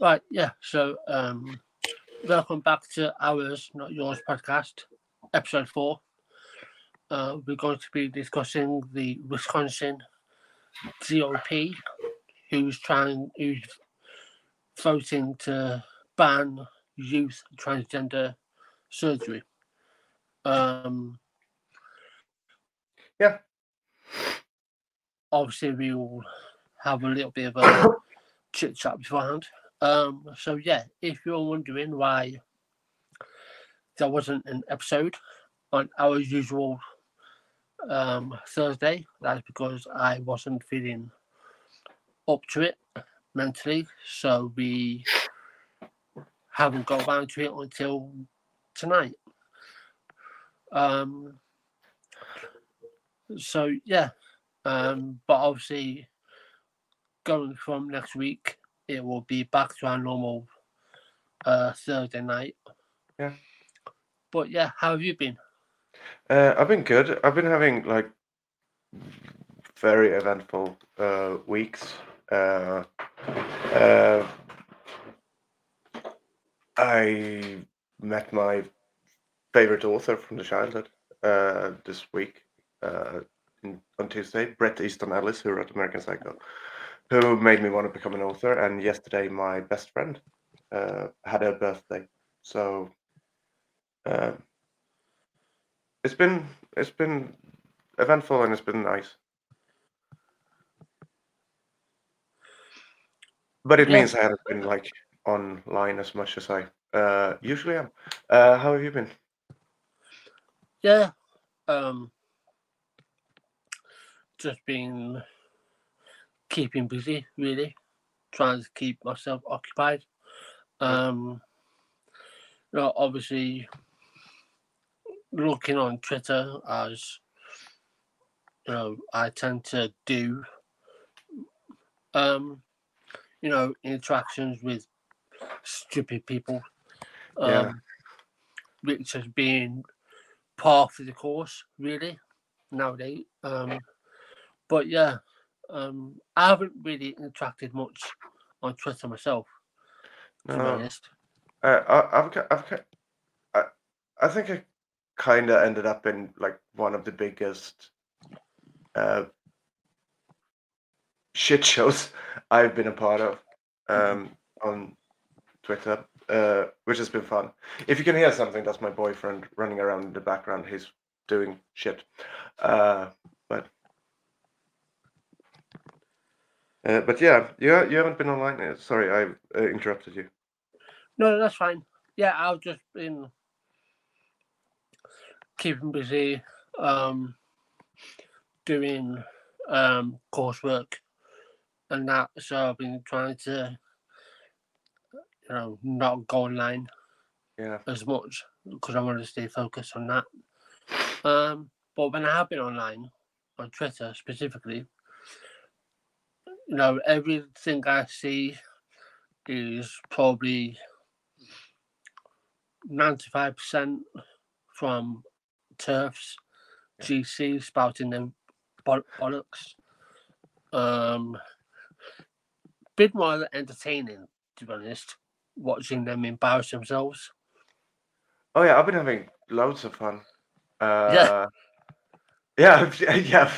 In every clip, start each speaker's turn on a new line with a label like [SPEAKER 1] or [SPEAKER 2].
[SPEAKER 1] Right, yeah. So, um, welcome back to ours, not yours podcast, episode four. Uh, we're going to be discussing the Wisconsin GOP, who's trying, who's voting to ban youth transgender surgery. Um,
[SPEAKER 2] Yeah.
[SPEAKER 1] Obviously, we will have a little bit of a chit chat beforehand. Um, so yeah, if you're wondering why there wasn't an episode on our usual um, Thursday, that's because I wasn't feeling up to it mentally. So we haven't got around to it until tonight. Um, so yeah, um, but obviously going from next week, it will be back to our normal uh, Thursday night.
[SPEAKER 2] Yeah.
[SPEAKER 1] But yeah, how have you been?
[SPEAKER 2] Uh, I've been good. I've been having like very eventful uh, weeks. Uh, uh, I met my favorite author from the childhood uh, this week uh, in, on Tuesday, Bret Easton Ellis, who wrote American Psycho, who made me want to become an author. And yesterday, my best friend uh, had her birthday, so uh, it's been it's been eventful and it's been nice. But it
[SPEAKER 1] Yeah.
[SPEAKER 2] means I haven't been like online as much as I uh, usually am. Uh, how have you been?
[SPEAKER 1] Yeah, um, just been keeping busy, really, trying to keep myself occupied. Um, you know, obviously, looking on Twitter as you know, I tend to do. Um, you know, interactions with stupid people. Um,
[SPEAKER 2] Yeah.
[SPEAKER 1] which has been part of the course, really, nowadays. Um, but yeah, um, I haven't really interacted much on Twitter myself, to be
[SPEAKER 2] No.
[SPEAKER 1] honest.
[SPEAKER 2] Uh, I, I've, I've, I, I think I kind of ended up in like one of the biggest uh, shit shows I've been a part of um, on Twitter, uh, which has been fun. If you can hear something, that's my boyfriend running around in the background. He's doing shit. Uh, but uh, but yeah, you you haven't been online. yet. Sorry, I uh, interrupted you.
[SPEAKER 1] No, that's fine. Yeah, I've just been keeping busy, um, doing um, coursework and that. So I've been trying to, you know, not go online
[SPEAKER 2] Yeah.
[SPEAKER 1] as much because I want to stay focused on that. Um, but when I have been online, on Twitter specifically, you know, everything I see is probably 95% from TERFs, GC spouting them bollocks. Um, bit more entertaining, to be honest, watching them embarrass themselves.
[SPEAKER 2] Oh yeah, I've been having loads of fun. Uh, yeah, yeah.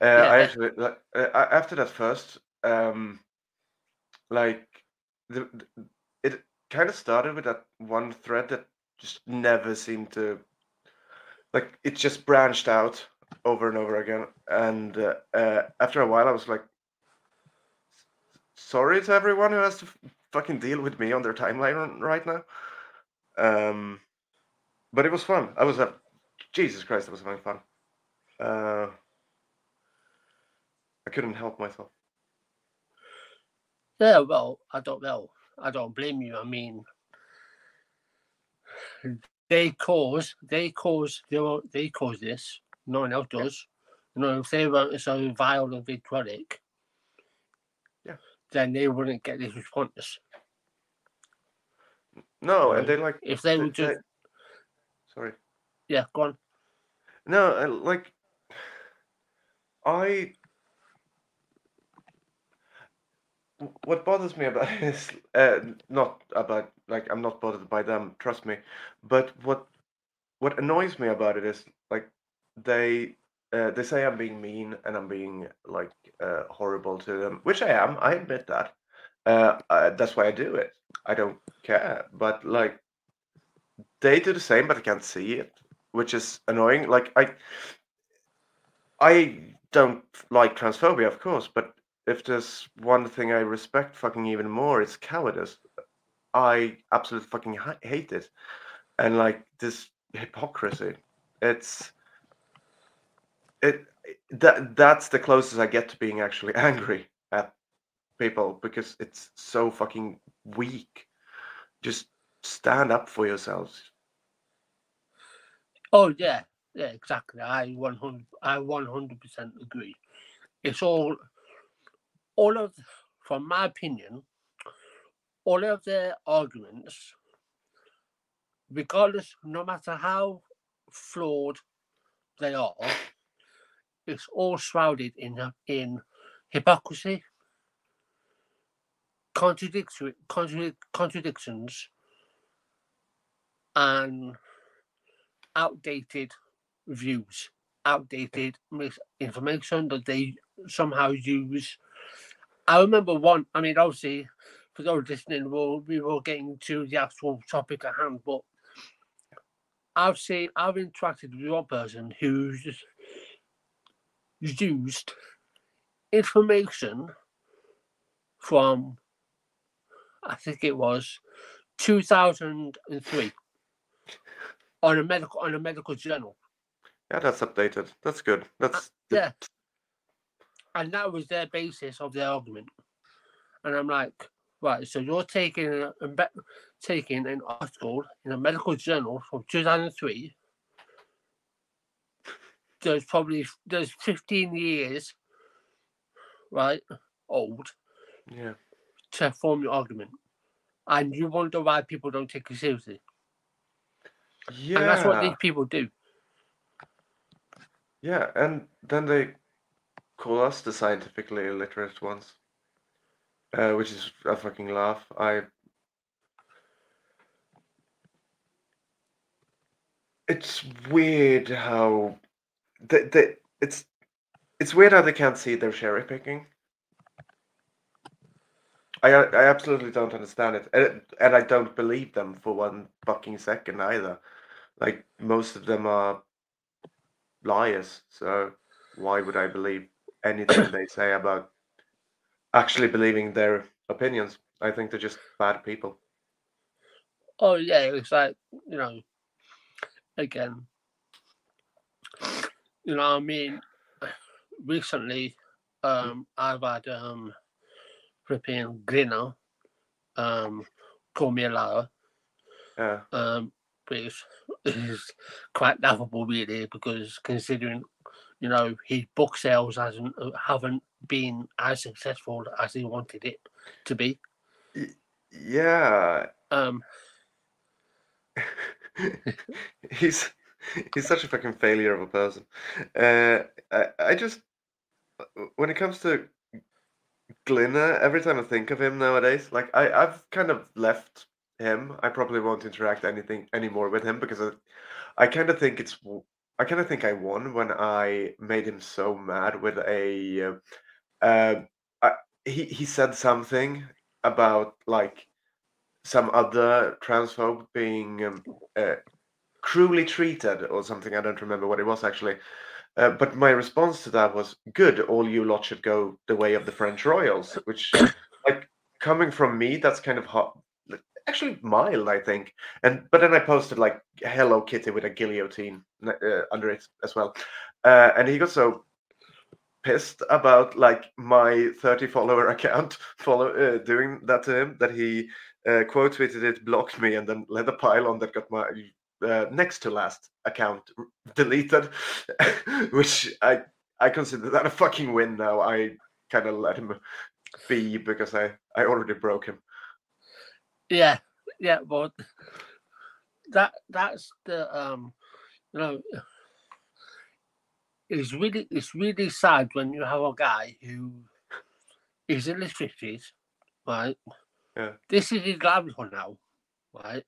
[SPEAKER 2] Uh, I actually like, uh, after that first, um, like the, the- it kind of started with that one thread that just never seemed to like it just branched out over and over again, and uh, uh, after a while, I was like, sorry to everyone who has to fucking deal with me on their timeline right now. Um, but it was fun. I was a Jesus Christ, I was having fun. Uh, I couldn't help myself.
[SPEAKER 1] Yeah, well, I don't know. I don't blame you. I mean, they cause they cause they won't- they cause this. No one else does. You know, if they weren't so vile and vitriolic,
[SPEAKER 2] Yeah.
[SPEAKER 1] then they wouldn't get this response.
[SPEAKER 2] No, and they like
[SPEAKER 1] If they
[SPEAKER 2] they-
[SPEAKER 1] were just
[SPEAKER 2] they- sorry.
[SPEAKER 1] yeah, go on.
[SPEAKER 2] No, like I what bothers me about is uh, not about like I'm not bothered by them, trust me. But what what annoys me about it is like they uh, they say I'm being mean and I'm being like uh, horrible to them, which I am. I admit that. Uh, that's why I do it. I don't care. But like they do the same, but I can't see it, which is annoying. Like I I don't like transphobia, of course, but if there's one thing I respect fucking even more, it's cowardice. I absolutely fucking ha- hate it, and like this hypocrisy. It's it that that's the closest I get to being actually angry at people because it's so fucking weak. Just stand up for yourselves.
[SPEAKER 1] Oh yeah, yeah, exactly. I one hundred, I one hundred percent agree. It's all, all of, from my opinion, all of their arguments, regardless, no matter how flawed they are, it's all shrouded in uh, in hypocrisy, contradictory, contradic- contradictions, and outdated views, outdated misinformation that they somehow use. I remember one. I mean, obviously, for those listening, we'll, we were getting to the actual topic at hand, but I've seen, I've interacted with one person who's used information from, I think it was 2003 on a medical on a medical journal.
[SPEAKER 2] Yeah, that's updated. That's good. That's
[SPEAKER 1] uh, yeah. And that was their basis of their argument. And I'm like, right, so you're taking a, a taking an article in a medical journal from 2003. There's probably there's 15 years, right, old.
[SPEAKER 2] Yeah.
[SPEAKER 1] To form your argument, and you wonder why people don't take it seriously.
[SPEAKER 2] Yeah.
[SPEAKER 1] And that's what these people do.
[SPEAKER 2] Yeah, and then they call us the scientifically illiterate ones, uh, which is a fucking laugh. I. It's weird how they, they, it's it's weird how they can't see they're cherry picking. I I absolutely don't understand it, and, and I don't believe them for one fucking second either. Like most of them are liars, so why would I believe anything they say about actually believing their opinions? I think they're just bad people.
[SPEAKER 1] Oh yeah, it's like you know, again, you know, I mean, recently, um, I've had um, flipping Glinner, um, call me a liar.
[SPEAKER 2] Yeah.
[SPEAKER 1] Um, which is quite laughable, really, because considering, you know, his book sales hasn't uh, haven't been as successful as he wanted it to be.
[SPEAKER 2] Yeah.
[SPEAKER 1] Um.
[SPEAKER 2] he's he's such a fucking failure of a person. Uh, I I just when it comes to Glinner, every time I think of him nowadays, like I I've kind of left him. I probably won't interact anything anymore with him because I, I kind of think it's I kind of think I won when I made him so mad with a uh, uh, I, he he said something about like some other transphobe being um, uh, cruelly treated or something. I don't remember what it was actually. Uh, but my response to that was good. All you lot should go the way of the French royals, which, like, coming from me, that's kind of hot, actually mild, I think. And but then I posted like Hello Kitty with a guillotine uh, under it as well, uh, and he got so pissed about like my 30 follower account follow uh, doing that to him that he uh, quote tweeted it, blocked me, and then let a pile on that got my uh, next to last account deleted, which I I consider that a fucking win now. I kind of let him be because I I already broke him.
[SPEAKER 1] Yeah, yeah, but that that's the um, you know, it's really it's really sad when you have a guy who is in his fifties, right?
[SPEAKER 2] Yeah.
[SPEAKER 1] This is his livelihood now, right?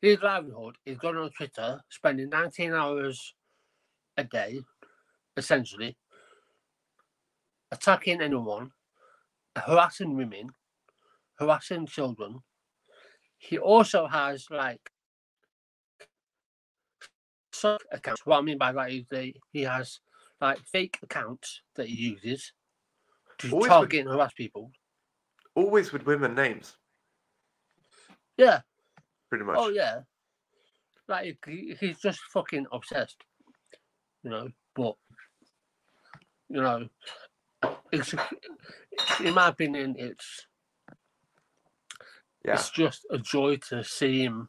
[SPEAKER 1] His livelihood is going on Twitter, spending 19 hours a day, essentially, attacking anyone, harassing women, harassing children. He also has like some accounts. What I mean by that is that he has like fake accounts that he uses to
[SPEAKER 2] Always with-
[SPEAKER 1] target and harass people.
[SPEAKER 2] Always with women names,
[SPEAKER 1] Yeah.
[SPEAKER 2] pretty much.
[SPEAKER 1] Oh yeah. Like he, he's just fucking obsessed. You know, but you know, it's in my opinion, it's
[SPEAKER 2] yeah.
[SPEAKER 1] it's just a joy to see him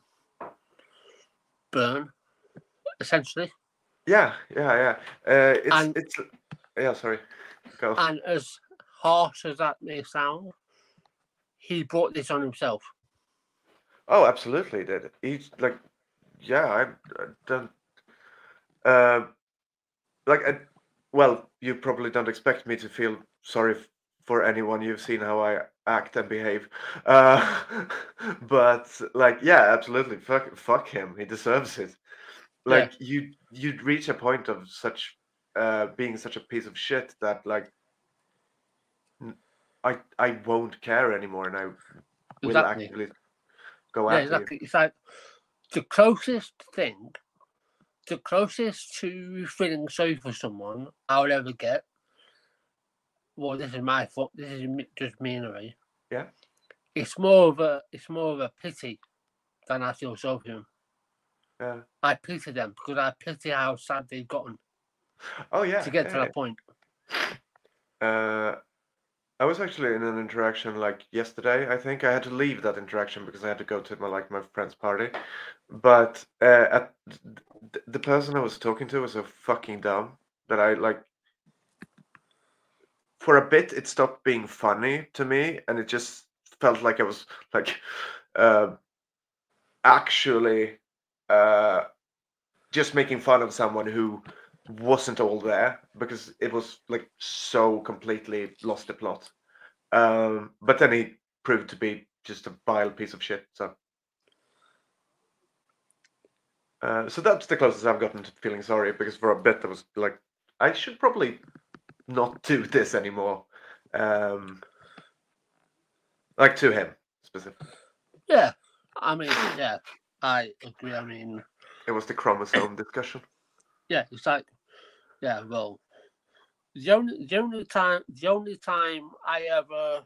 [SPEAKER 1] burn, essentially.
[SPEAKER 2] Yeah, yeah, yeah. Uh, it's
[SPEAKER 1] And-
[SPEAKER 2] it's yeah. Sorry, go.
[SPEAKER 1] And as harsh as that may sound, he brought this on himself.
[SPEAKER 2] oh, absolutely, he did. He's like, yeah. I, I don't. Uh, like, I, well, you probably don't expect me to feel sorry for anyone. You've seen how I act and behave. Uh, but like, yeah, absolutely. Fuck, fuck him. He deserves it.
[SPEAKER 1] Yeah.
[SPEAKER 2] Like you, you'd reach a point of such uh being such a piece of shit that like I I won't care anymore, and I will
[SPEAKER 1] Exactly.
[SPEAKER 2] actively go
[SPEAKER 1] Yeah,
[SPEAKER 2] after
[SPEAKER 1] exactly. It's like the closest thing, the closest to feeling sorry for someone I'll ever get. Well, this is my fault. This is just me in a.
[SPEAKER 2] Yeah.
[SPEAKER 1] It's more of a, it's more of a pity than I feel sorry for them.
[SPEAKER 2] Yeah.
[SPEAKER 1] I pity them because I pity how sad they've gotten
[SPEAKER 2] Oh yeah.
[SPEAKER 1] to get to
[SPEAKER 2] yeah,
[SPEAKER 1] that point.
[SPEAKER 2] Uh, I was actually in an interaction like yesterday. I think I had to leave that interaction because I had to go to my like my friend's party. But uh, at th- the person I was talking to was so fucking dumb that I like. For a bit, it stopped being funny to me, and it just felt like I was like, uh, actually, uh, just making fun of someone who wasn't all there because it was like so completely lost the plot. Um, but then he proved to be just a vile piece of shit. So, uh, so that's the closest I've gotten to feeling sorry because for a bit I was like, I should probably not do this anymore. Um, like to him specifically.
[SPEAKER 1] Yeah. I mean, yeah, I agree. I mean,
[SPEAKER 2] It was the chromosome discussion.
[SPEAKER 1] yeah, it's like, yeah, well, the only the only time the only time I ever,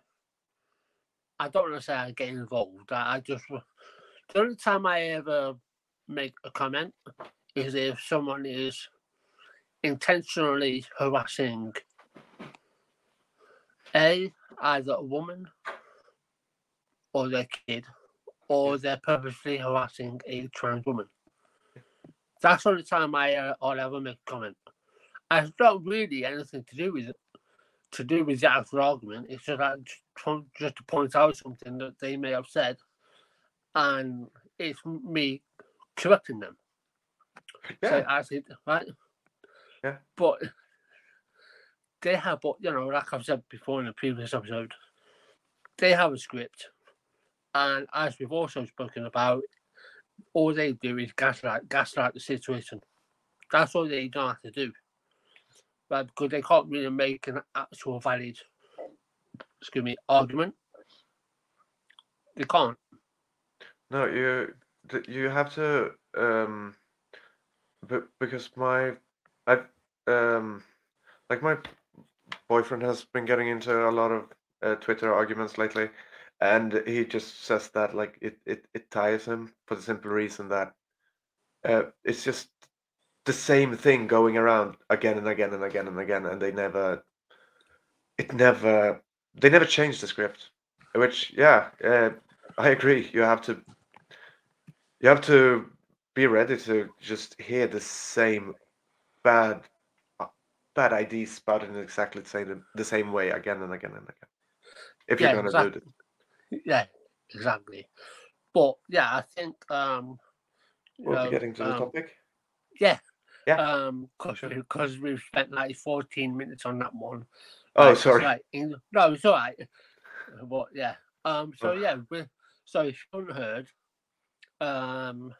[SPEAKER 1] I don't want to say I get involved. I, I just the only time I ever make a comment is if someone is intentionally harassing a either a woman or their kid, or they're purposely harassing a trans woman. That's the only time I uh, I'll ever make a comment. And It's not really anything to do with it, to do with the actual argument. It's just that just to point out something that they may have said, and it's me correcting them. So
[SPEAKER 2] Yeah,
[SPEAKER 1] I said, right?
[SPEAKER 2] Yeah.
[SPEAKER 1] But they have, but you know, like I've said before in a previous episode, they have a script, and as we've also spoken about, all they do is gaslight, gaslight the situation. That's all they don't have to do, right? Because they can't really make an actual valid, excuse me, argument. They can't.
[SPEAKER 2] No, you you have to um but because my I um like my boyfriend has been getting into a lot of uh, Twitter arguments lately and he just says that like it it it tires him for the simple reason that uh it's just the same thing going around again and again and again and again and they never it never they never change the script which yeah uh, I agree. You have to you have to be ready to just hear the same bad bad ideas spouted in exactly the same the same way again and again and again if you're
[SPEAKER 1] Yeah,
[SPEAKER 2] gonna
[SPEAKER 1] exactly.
[SPEAKER 2] do this
[SPEAKER 1] Yeah, exactly. But yeah, I think um,
[SPEAKER 2] we'll
[SPEAKER 1] know,
[SPEAKER 2] getting to the
[SPEAKER 1] um,
[SPEAKER 2] topic
[SPEAKER 1] Yeah.
[SPEAKER 2] Yeah.
[SPEAKER 1] Um, cause,
[SPEAKER 2] Sure.
[SPEAKER 1] because we've spent like 14 minutes on that one.
[SPEAKER 2] oh
[SPEAKER 1] Like,
[SPEAKER 2] sorry
[SPEAKER 1] like, no, it's all right. But yeah, Um, so
[SPEAKER 2] Ugh.
[SPEAKER 1] yeah, we, so if you haven't heard, um,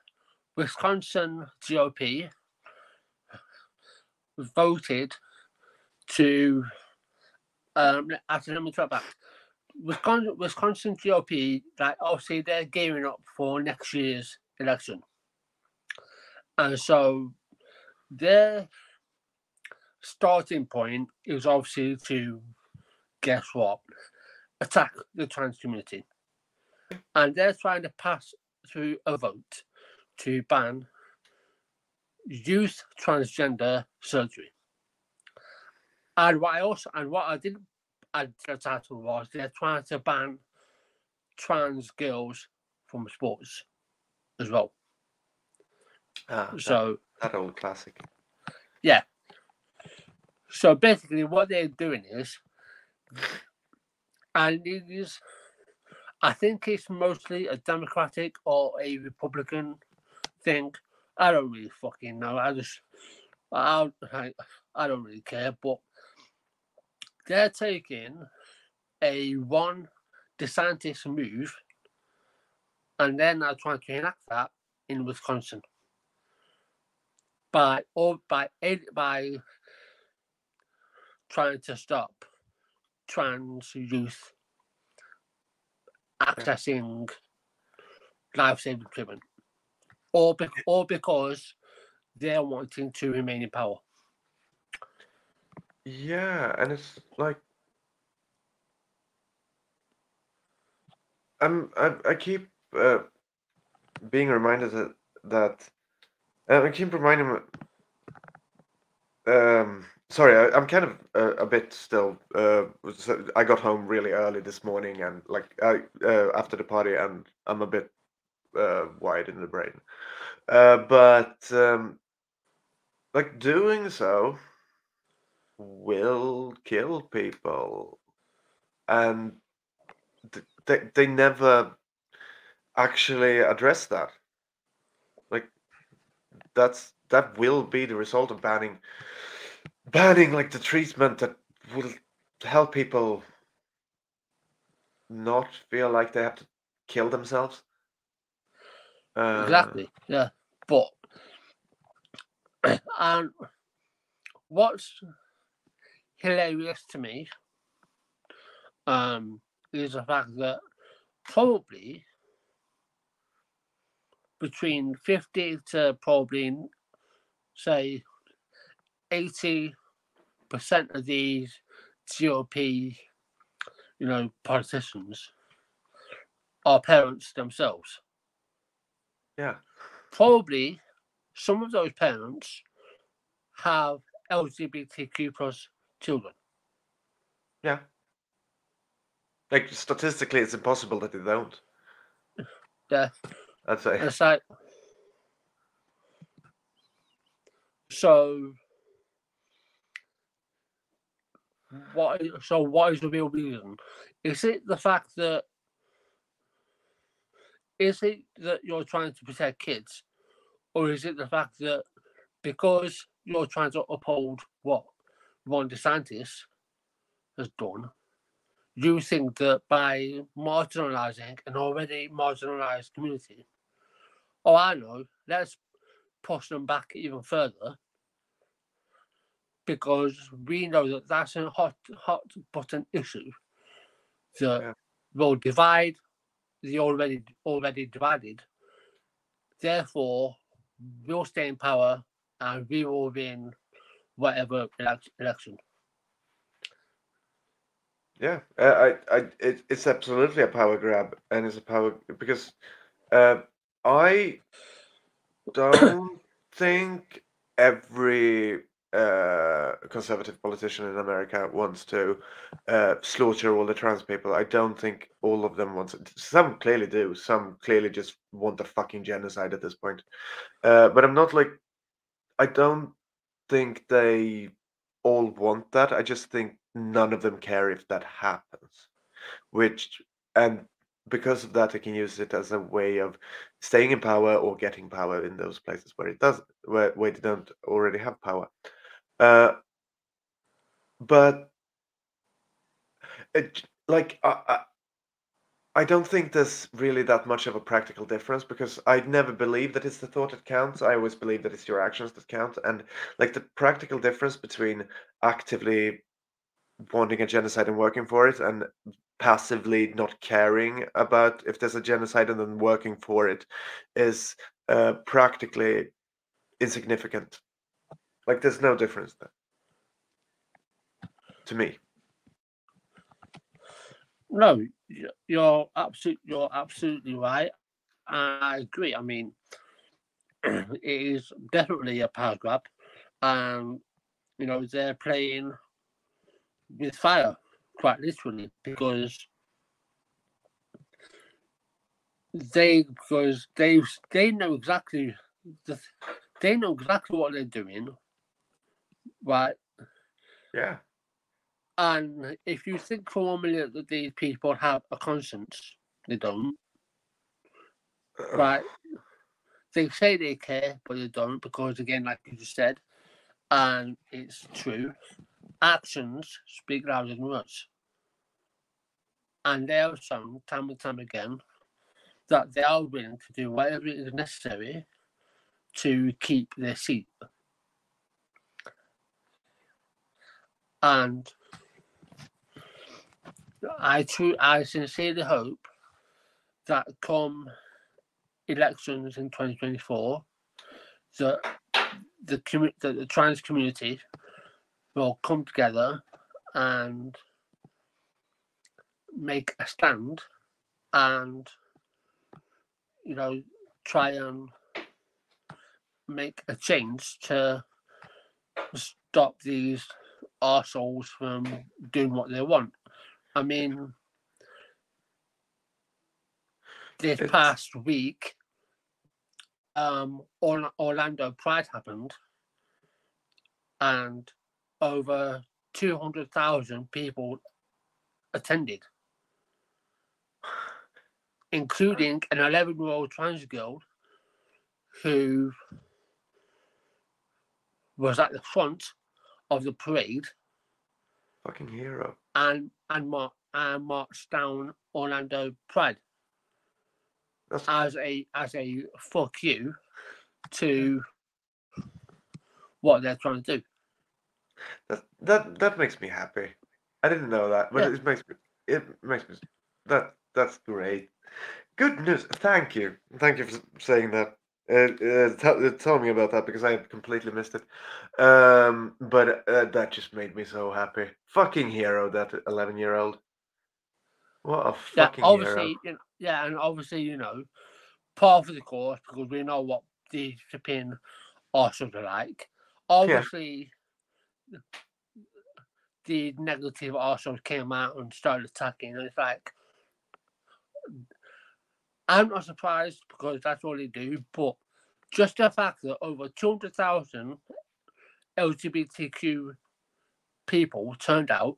[SPEAKER 1] Wisconsin GOP voted to um actually let me try back. Wisconsin Wisconsin GOP like obviously they're gearing up for next year's election. And so their starting point is obviously to guess what? Attack the trans community. And they're trying to pass through a vote to ban youth transgender surgery. And what I also and what I didn't add to the title was they're trying to ban trans girls from sports as well.
[SPEAKER 2] Ah, that,
[SPEAKER 1] So
[SPEAKER 2] that old classic. Yeah.
[SPEAKER 1] So basically what they're doing is and it is I think it's mostly a Democratic or a Republican thing. I don't really fucking know. I just I I, I don't really care, but they're taking a one DeSantis move and then are trying to enact that in Wisconsin by or by by trying to stop trans youth accessing life-saving treatment, or be- or because they're wanting to remain in power.
[SPEAKER 2] Yeah, and it's like I'm I, I keep uh, being reminded that that uh, I keep reminding um sorry I, I'm kind of uh, a bit still uh so I got home really early this morning and like I uh, after the party and I'm a bit uh wide in the brain. Uh but um like doing so will kill people and they they never actually address that like that's that will be the result of banning banning like the treatment that will help people not feel like they have to kill themselves uh,
[SPEAKER 1] Exactly. Yeah. But and what's hilarious to me. Um is the fact that probably between 50 to probably say 80 percent of these GOP you know politicians are parents themselves.
[SPEAKER 2] Yeah.
[SPEAKER 1] Probably some of those parents have LGBTQ plus children.
[SPEAKER 2] yeah like statistically it's impossible that they don't
[SPEAKER 1] Yeah.
[SPEAKER 2] i'd say
[SPEAKER 1] it's like so what so what is the real reason? Is it the fact that is it that you're trying to protect kids? Or is it the fact that because you're trying to uphold what Ron DeSantis has done, you think that by marginalising an already marginalised community, oh, I know, let's push them back even further because we know that that's a hot, hot button issue that
[SPEAKER 2] Yeah.
[SPEAKER 1] will divide the already already divided. Therefore, we'll stay in power and we will win whatever election.
[SPEAKER 2] Yeah, I, I, it, it's absolutely a power grab, and it's a power because uh, I don't think every uh, conservative politician in America wants to uh, slaughter all the trans people. I don't think all of them want. Some clearly do. Some clearly just want a fucking genocide at this point. Uh, but I'm not like. I don't think they all want that. I just think none of them care if that happens. Which and because of that, they can use it as a way of staying in power or getting power in those places where it does where, where they don't already have power. Uh, but it, like I, I, don't think there's really that much of a practical difference because I never believe that it's the thought that counts. I always believe that it's your actions that count. And like the practical difference between actively wanting a genocide and working for it and passively not caring about if there's a genocide and then working for it is uh, practically insignificant. Like there's no difference there. To me.
[SPEAKER 1] No, you're absolutely you're absolutely right. I agree. I mean, it is definitely a power grab, and you know they're playing with fire quite literally because they because they they know exactly the, they know exactly what they're doing, right?
[SPEAKER 2] Yeah.
[SPEAKER 1] And if you think for one minute that these people have a conscience, they don't. Right? They say they care, but they don't because, again, like you just said, and it's true, actions speak louder than words. And they have shown time and time again that they are willing to do whatever is necessary to keep their seat. And I true, I sincerely hope that come elections in 2024, that the that the trans community will come together and make a stand and you know try and make a change to stop these arseholes from doing what they want. I mean, this
[SPEAKER 2] It's-
[SPEAKER 1] past week, um, Orlando Pride happened, and over 200,000 people attended, including an 11 year old trans girl who was at the front of the parade
[SPEAKER 2] Fucking hero.
[SPEAKER 1] And and, mar- and marched down Orlando Pride
[SPEAKER 2] That's
[SPEAKER 1] as a as a fuck you to what they're trying to do.
[SPEAKER 2] that that that makes me happy. I didn't know that, but
[SPEAKER 1] Yeah.
[SPEAKER 2] it makes me it makes me that that's great. Good news. Thank you. Thank you for saying that. Uh, uh, tell, tell me about that because I completely missed it. Um, but uh, that just made me so happy. Fucking hero, that eleven-year-old. What a
[SPEAKER 1] Yeah,
[SPEAKER 2] fucking
[SPEAKER 1] obviously,
[SPEAKER 2] hero.
[SPEAKER 1] you know, yeah, and obviously, you know, part of the course because we know what the arseholes are like. Obviously, the negative also came out and started attacking, and it's like, I'm not surprised because that's all they do, but just the fact that over 200,000 LGBTQ people turned out,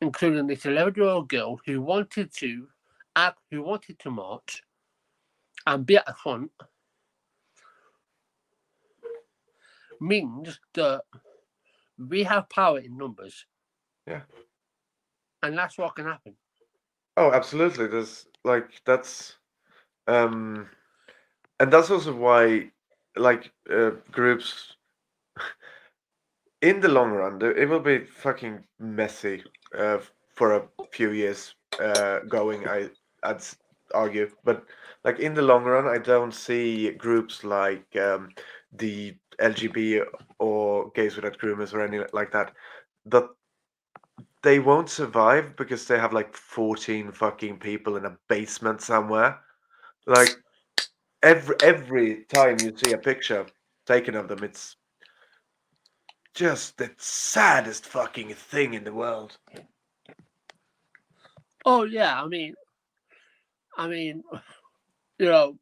[SPEAKER 1] including this 11 year old girl who wanted to act, who wanted to march and be at the front, means that we have power in numbers.
[SPEAKER 2] Yeah.
[SPEAKER 1] And that's what can happen.
[SPEAKER 2] Oh, absolutely. There's like that's um and that's also why like uh, groups in the long run it will be fucking messy uh, for a few years uh going I I'd argue but like in the long run I don't see groups like um the LGB or gays without groomers or any like that that they won't survive because they have like 14 fucking people in a basement somewhere. Like every every time you see a picture taken of them, it's just the saddest fucking thing in the world.
[SPEAKER 1] Oh yeah, I mean, I mean, you know,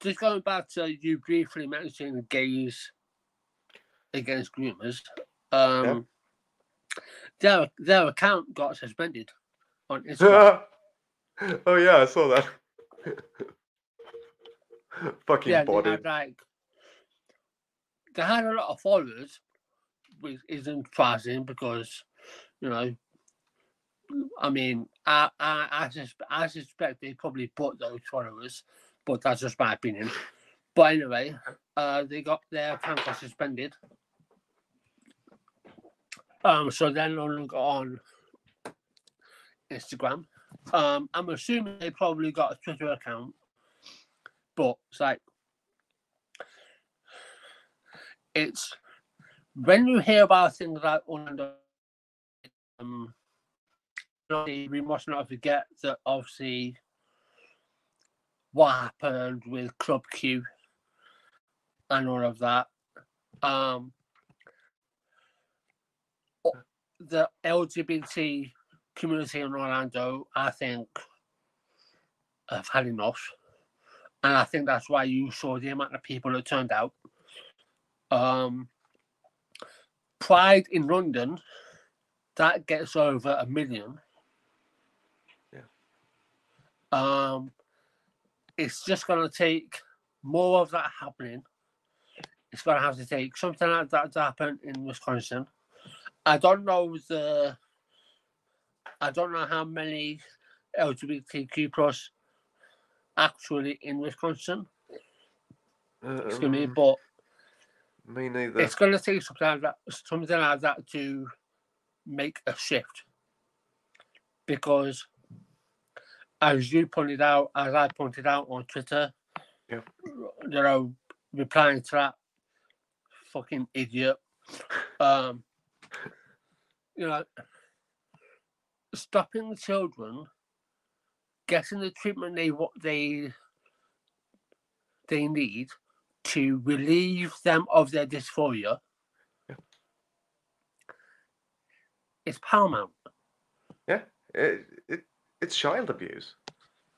[SPEAKER 1] just going back to you briefly mentioning gays against groomers, um, their their account got suspended on Instagram.
[SPEAKER 2] oh yeah, I saw that. fucking
[SPEAKER 1] yeah, they
[SPEAKER 2] body.
[SPEAKER 1] had like they had a lot of followers, which isn't surprising because you know, I mean, I, I, I, I suspect they probably bought those followers, but that's just my opinion. But anyway, uh, they got their account suspended. Um, so they're no on Instagram. Um, I'm assuming they probably got a Twitter account, but it's like it's when you hear about things like Orlando, um, we must not forget that obviously what happened with Club Q and all of that. Um, the LGBT community in Orlando, I think, have had enough. And I think that's why you saw the amount of people that turned out. Um, Pride in London, that gets over a million.
[SPEAKER 2] Yeah.
[SPEAKER 1] Um, it's just going to take more of that happening. It's going to have to take something like that to happen in Wisconsin. I don't know the. I don't know how many LGBTQ plus actually in Wisconsin. Excuse me,
[SPEAKER 2] Um,
[SPEAKER 1] but
[SPEAKER 2] me neither.
[SPEAKER 1] it's going to take something like that, something like that to make a shift. Because, as you pointed out, as I pointed out on Twitter,
[SPEAKER 2] Yeah.
[SPEAKER 1] you know, replying to that fucking idiot, um, you know, stopping the children getting the treatment they what they they need to relieve them of their dysphoria
[SPEAKER 2] Yeah.
[SPEAKER 1] is paramount.
[SPEAKER 2] It, it, it's child abuse.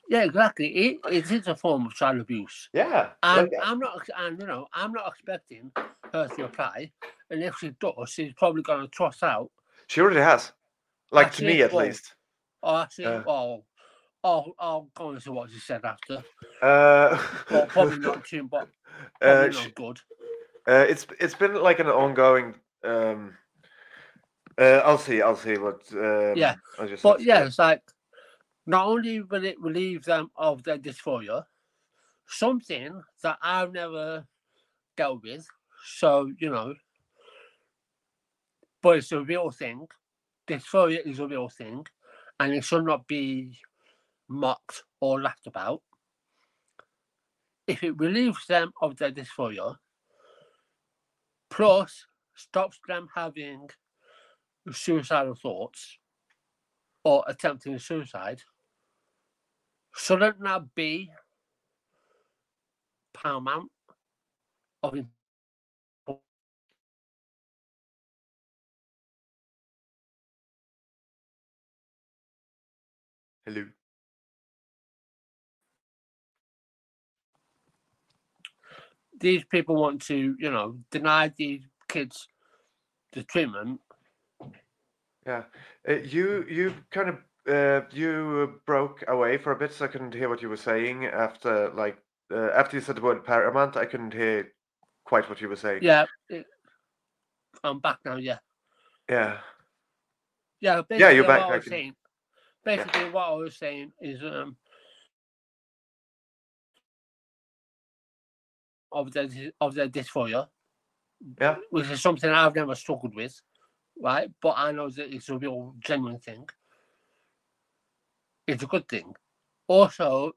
[SPEAKER 1] Yeah, exactly. It, it is a form of child abuse.
[SPEAKER 2] Yeah.
[SPEAKER 1] And
[SPEAKER 2] like, uh,
[SPEAKER 1] I'm not, and you know, I'm not expecting her to apply. And if she does, she's probably going to toss out.
[SPEAKER 2] she already has. Like to me, at
[SPEAKER 1] well,
[SPEAKER 2] least.
[SPEAKER 1] Oh, actually,
[SPEAKER 2] Uh.
[SPEAKER 1] oh, oh, I'll go into what she said after.
[SPEAKER 2] Uh,
[SPEAKER 1] Well, probably not too, but
[SPEAKER 2] uh,
[SPEAKER 1] probably
[SPEAKER 2] she-
[SPEAKER 1] not good.
[SPEAKER 2] uh, it's it's been like an ongoing. Um, uh, I'll see. I'll see what. Um,
[SPEAKER 1] Yeah,
[SPEAKER 2] I just
[SPEAKER 1] But yeah, it's like not only will it relieve them of their dysphoria, something that I've never dealt with. So, you know, but it's a real thing. Dysphoria is a real thing, and it should not be mocked or laughed about. If it relieves them of their dysphoria, plus stops them having suicidal thoughts or attempting suicide, shouldn't that be paramount of
[SPEAKER 2] Hello.
[SPEAKER 1] these people want to, you know, deny these kids the treatment.
[SPEAKER 2] Yeah. Uh, you you kind of uh, you broke away for a bit, so I couldn't hear what you were saying after like uh, after you said the word paramount. I couldn't hear quite what you were saying.
[SPEAKER 1] Yeah, I'm back now. Yeah,
[SPEAKER 2] Yeah.
[SPEAKER 1] yeah.
[SPEAKER 2] Yeah, you're back,
[SPEAKER 1] I
[SPEAKER 2] I
[SPEAKER 1] was
[SPEAKER 2] can-
[SPEAKER 1] basically, what I was saying is, um, of their dys- of their dysphoria,
[SPEAKER 2] Yeah.
[SPEAKER 1] which is something I've never struggled with, right? But I know that it's a real genuine thing. It's a good thing. Also,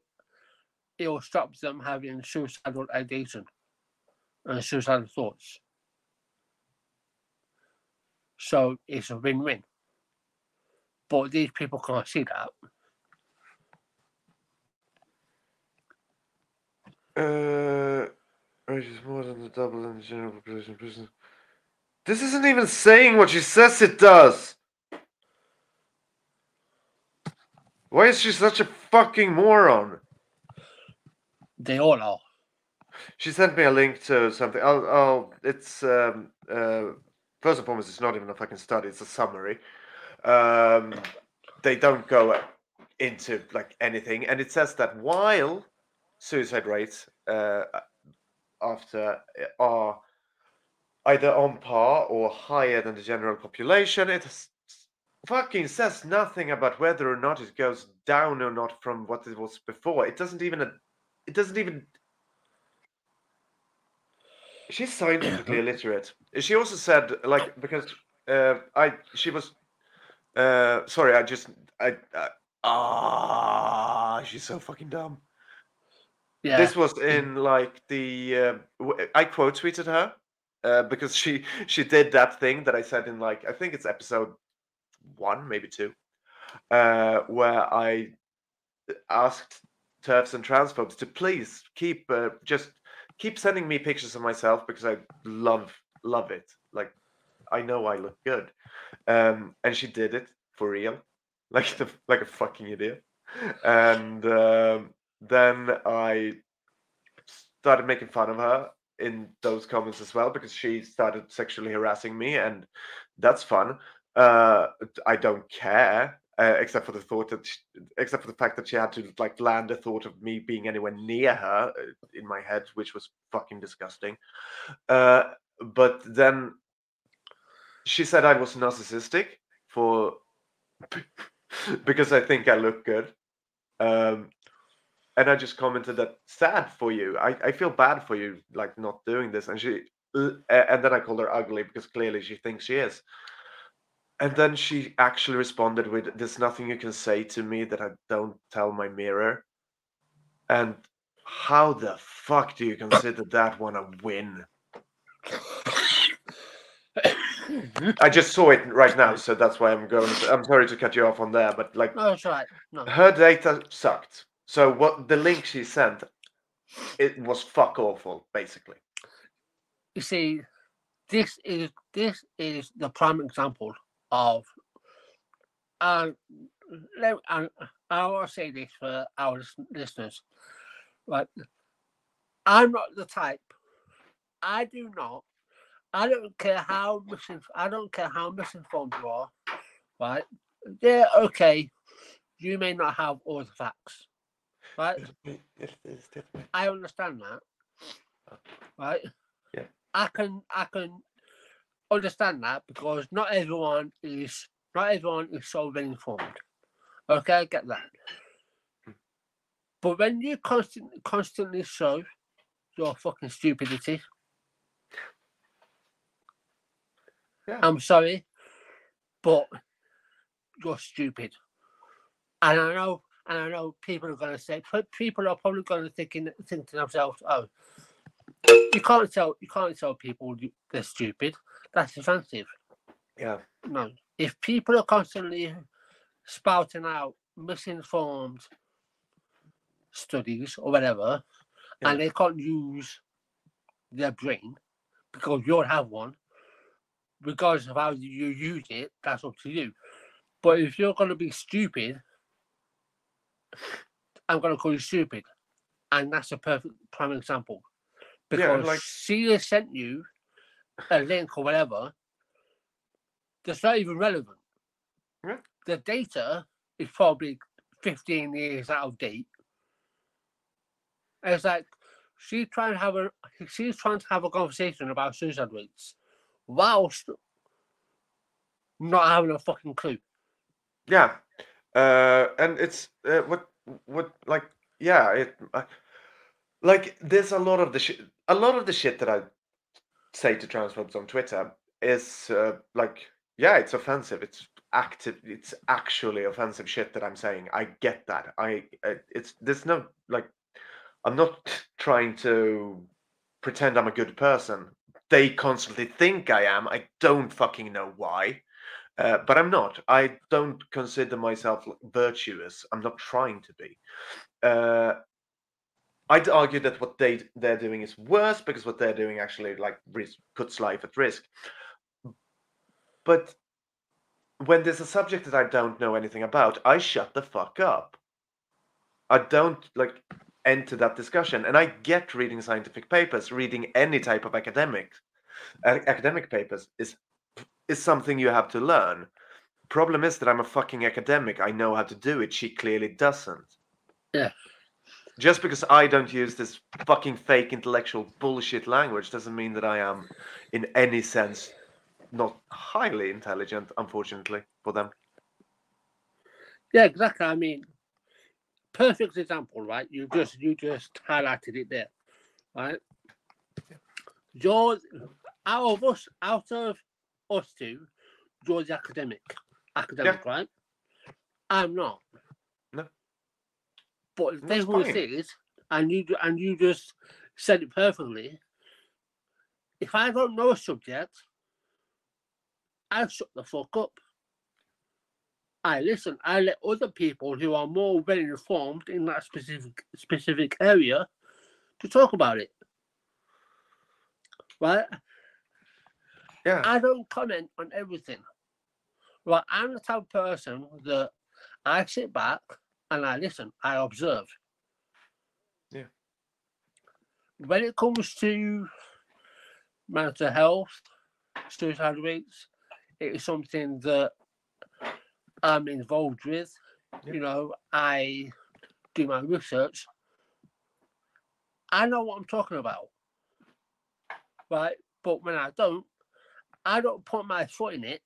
[SPEAKER 1] it will stop them having suicidal ideation and suicidal thoughts. So it's a win-win. But these people can't see that.
[SPEAKER 2] Uh, rate is more than the double in the general population prison. This isn't even saying what she says it does. Why is she such a fucking moron?
[SPEAKER 1] They all are.
[SPEAKER 2] She sent me a link to something. I'll, I'll it's um, uh, first and foremost, it's not even a fucking study; it's a summary. Um, they don't go into like anything, and it says that while suicide rates uh, after are either on par or higher than the general population, it fucking says nothing about whether or not it goes down or not from what it was before. It doesn't even. It doesn't even. She's scientifically illiterate. She also said, like, because uh, I she was. Uh, sorry, I just I ah, she's so fucking dumb.
[SPEAKER 1] Yeah.
[SPEAKER 2] This was in like the uh, I quote tweeted her uh, because she she did that thing that I said in like I think it's episode one maybe two uh, where I asked TERFs and transphobes to please keep uh, just keep sending me pictures of myself because I love love it like I know I look good um, and she did it for real like the like a fucking idiot and um, then I started making fun of her in those comments as well because she started sexually harassing me, and that's fun. Uh, I don't care, uh, except for the thought that, she, except for the fact that she had to like land a thought of me being anywhere near her uh, in my head, which was fucking disgusting. Uh, but then she said I was narcissistic for because I think I look good. Um, and I just commented that sad for you. I, I feel bad for you, like not doing this. And she, and then I called her ugly because clearly she thinks she is. And then she actually responded with, "There's nothing you can say to me that I don't tell my mirror." And how the fuck do you consider that one a win? I just saw it right now, so that's why I'm going. I'm sorry to cut you off on there, but like,
[SPEAKER 1] no, that's right. No.
[SPEAKER 2] her data sucked. So what the link she sent, it was fuck awful, basically.
[SPEAKER 1] You see, this is this is the prime example of, and let and I want to say this for our listeners, right? I'm not the type. I do not. I don't care how misinf- I don't care how misinformed you are, right? Yeah, okay. You may not have all the facts, right? I understand that. Right?
[SPEAKER 2] Yeah.
[SPEAKER 1] I can I can understand that because not everyone is not everyone is so well informed. Okay, I get that. But when you constantly constantly show your fucking stupidity,
[SPEAKER 2] Yeah.
[SPEAKER 1] I'm sorry, but you're stupid. And I know and I know people are going to say, pe- people are probably going to think, in, think to themselves, "Oh, you can't tell, you can't tell people they're stupid. That's offensive."
[SPEAKER 2] Yeah.
[SPEAKER 1] No, if people are constantly spouting out misinformed studies or whatever,
[SPEAKER 2] Yeah.
[SPEAKER 1] and they can't use their brain because you don't have one, regardless of how you use it, that's up to you. But if you're going to be stupid, I'm going to call you stupid. And that's a perfect prime example.
[SPEAKER 2] Yeah,
[SPEAKER 1] Because
[SPEAKER 2] like-
[SPEAKER 1] she has sent you a link or whatever that's not even relevant.
[SPEAKER 2] Yeah.
[SPEAKER 1] The data is probably 15 years out of date. And it's like she's trying to have a she's trying to have a conversation about suicide rates whilst not having a fucking clue.
[SPEAKER 2] Yeah, uh, and it's uh, what what like yeah it uh, like there's a lot of the shit a lot of the shit that I say to transphobes on Twitter is uh, like yeah it's offensive. It's active it's actually offensive shit that I'm saying. I get that. I uh, it's there's no like I'm not trying to pretend I'm a good person they constantly think I am I don't fucking know why uh, but I'm not. I don't consider myself virtuous. I'm not trying to be. Uh, I'd argue that what they they're doing is worse because what they're doing actually like risk, puts life at risk. But when there's a subject that I don't know anything about, I shut the fuck up. I don't like enter that discussion, and I get reading scientific papers, reading any type of academic a- academic papers is is something you have to learn. Problem is that I'm a fucking academic. I know how to do it. She clearly doesn't.
[SPEAKER 1] Yeah.
[SPEAKER 2] Just because I don't use this fucking fake intellectual bullshit language doesn't mean that I am, in any sense, not highly intelligent, unfortunately, for them.
[SPEAKER 1] Yeah, exactly. I mean, perfect example, right? You just you just highlighted it there, right? George, out of us, out of us two, George academic, academic, right? I'm not.
[SPEAKER 2] No.
[SPEAKER 1] But the
[SPEAKER 2] That's
[SPEAKER 1] thing is, and you and you just said it perfectly. If I don't know a subject, I shut the fuck up. I listen. I let other people who are more well informed in that specific specific area to talk about it. Right?
[SPEAKER 2] Yeah.
[SPEAKER 1] I don't comment on everything. Right? I'm the type of person that I sit back and I listen. I observe.
[SPEAKER 2] Yeah.
[SPEAKER 1] When it comes to mental health, suicide rates, it is something that I'm involved with.
[SPEAKER 2] Yeah.
[SPEAKER 1] You know, I do my research. I know what I'm talking about. Right? But when I don't, I don't put my foot in it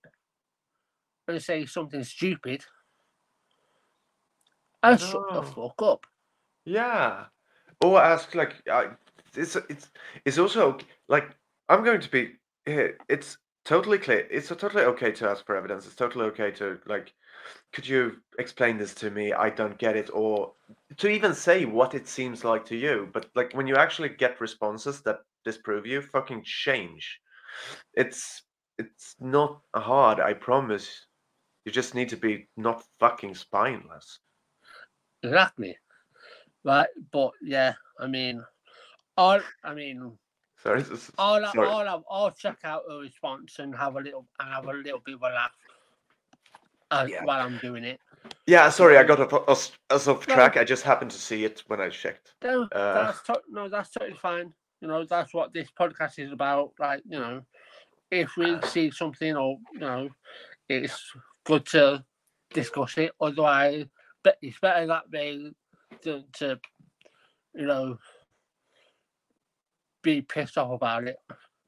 [SPEAKER 1] and say something stupid. I shut the
[SPEAKER 2] oh.
[SPEAKER 1] fuck up.
[SPEAKER 2] Yeah. Or ask like I, it's it's it's also like I'm going to be here. It's totally clear. It's totally okay to ask for evidence. It's totally okay to like, could you explain this to me? I don't get it, or to even say what it seems like to you. But like when you actually get responses that disprove you, fucking change. It's it's not hard. I promise. You just need to be not fucking spineless.
[SPEAKER 1] Exactly. Right. But yeah, I mean, all I mean,
[SPEAKER 2] Sorry. is-
[SPEAKER 1] I'll
[SPEAKER 2] Sorry.
[SPEAKER 1] I'll, I'll check out a response and have a little and have a little bit of a laugh as,
[SPEAKER 2] Yeah.
[SPEAKER 1] while I'm doing it.
[SPEAKER 2] Yeah, sorry, I got off, off
[SPEAKER 1] No.
[SPEAKER 2] track. I just happened to see it when I checked.
[SPEAKER 1] No,
[SPEAKER 2] Uh,
[SPEAKER 1] that's to- no, that's totally fine. You know, that's what this podcast is about. Like, you know, if we see something or you know, it's good to discuss it. Otherwise, but it's better that way than to, you know, be pissed off about it.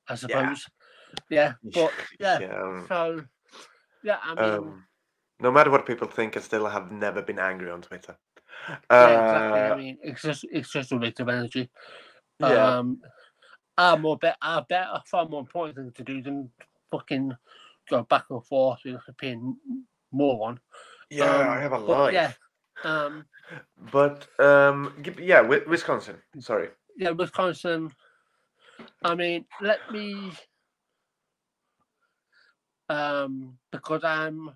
[SPEAKER 1] I suppose. Yeah, but yeah.
[SPEAKER 2] Yeah, um,
[SPEAKER 1] So, yeah, I mean,
[SPEAKER 2] um, no matter what people think, I still have never been angry on Twitter.
[SPEAKER 1] yeah, exactly. I
[SPEAKER 2] Uh,
[SPEAKER 1] mean, it's just it's just a waste of energy.
[SPEAKER 2] yeah,
[SPEAKER 1] Um, are more bet are better, far more important thing to do than fucking go back and forth with a more moron.
[SPEAKER 2] yeah, I
[SPEAKER 1] um,
[SPEAKER 2] have a life.
[SPEAKER 1] yeah. Um,
[SPEAKER 2] But um, yeah, Wisconsin. Sorry.
[SPEAKER 1] yeah, Wisconsin. I mean, let me. Um, because I'm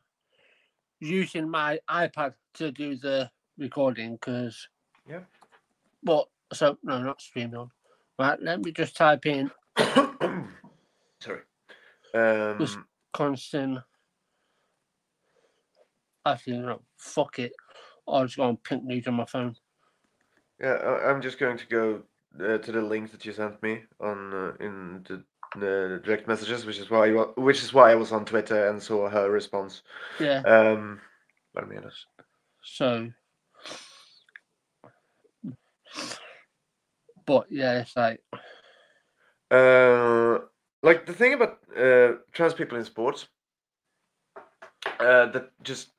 [SPEAKER 1] using my iPad to do the recording, because.
[SPEAKER 2] Yeah.
[SPEAKER 1] But so no, not streaming on. Right, let me just type in
[SPEAKER 2] Sorry. Um,
[SPEAKER 1] Wisconsin. Actually, no, fuck it. I'll just go on pink news on my phone.
[SPEAKER 2] yeah, I- I'm just going to go uh, to the link that you sent me on uh, in the, the direct messages, which is why you, which is why I was on Twitter and saw her response.
[SPEAKER 1] Yeah.
[SPEAKER 2] Um, a minute.
[SPEAKER 1] So, but yeah, it's like
[SPEAKER 2] Uh, like the thing about uh, trans people in sports uh, that just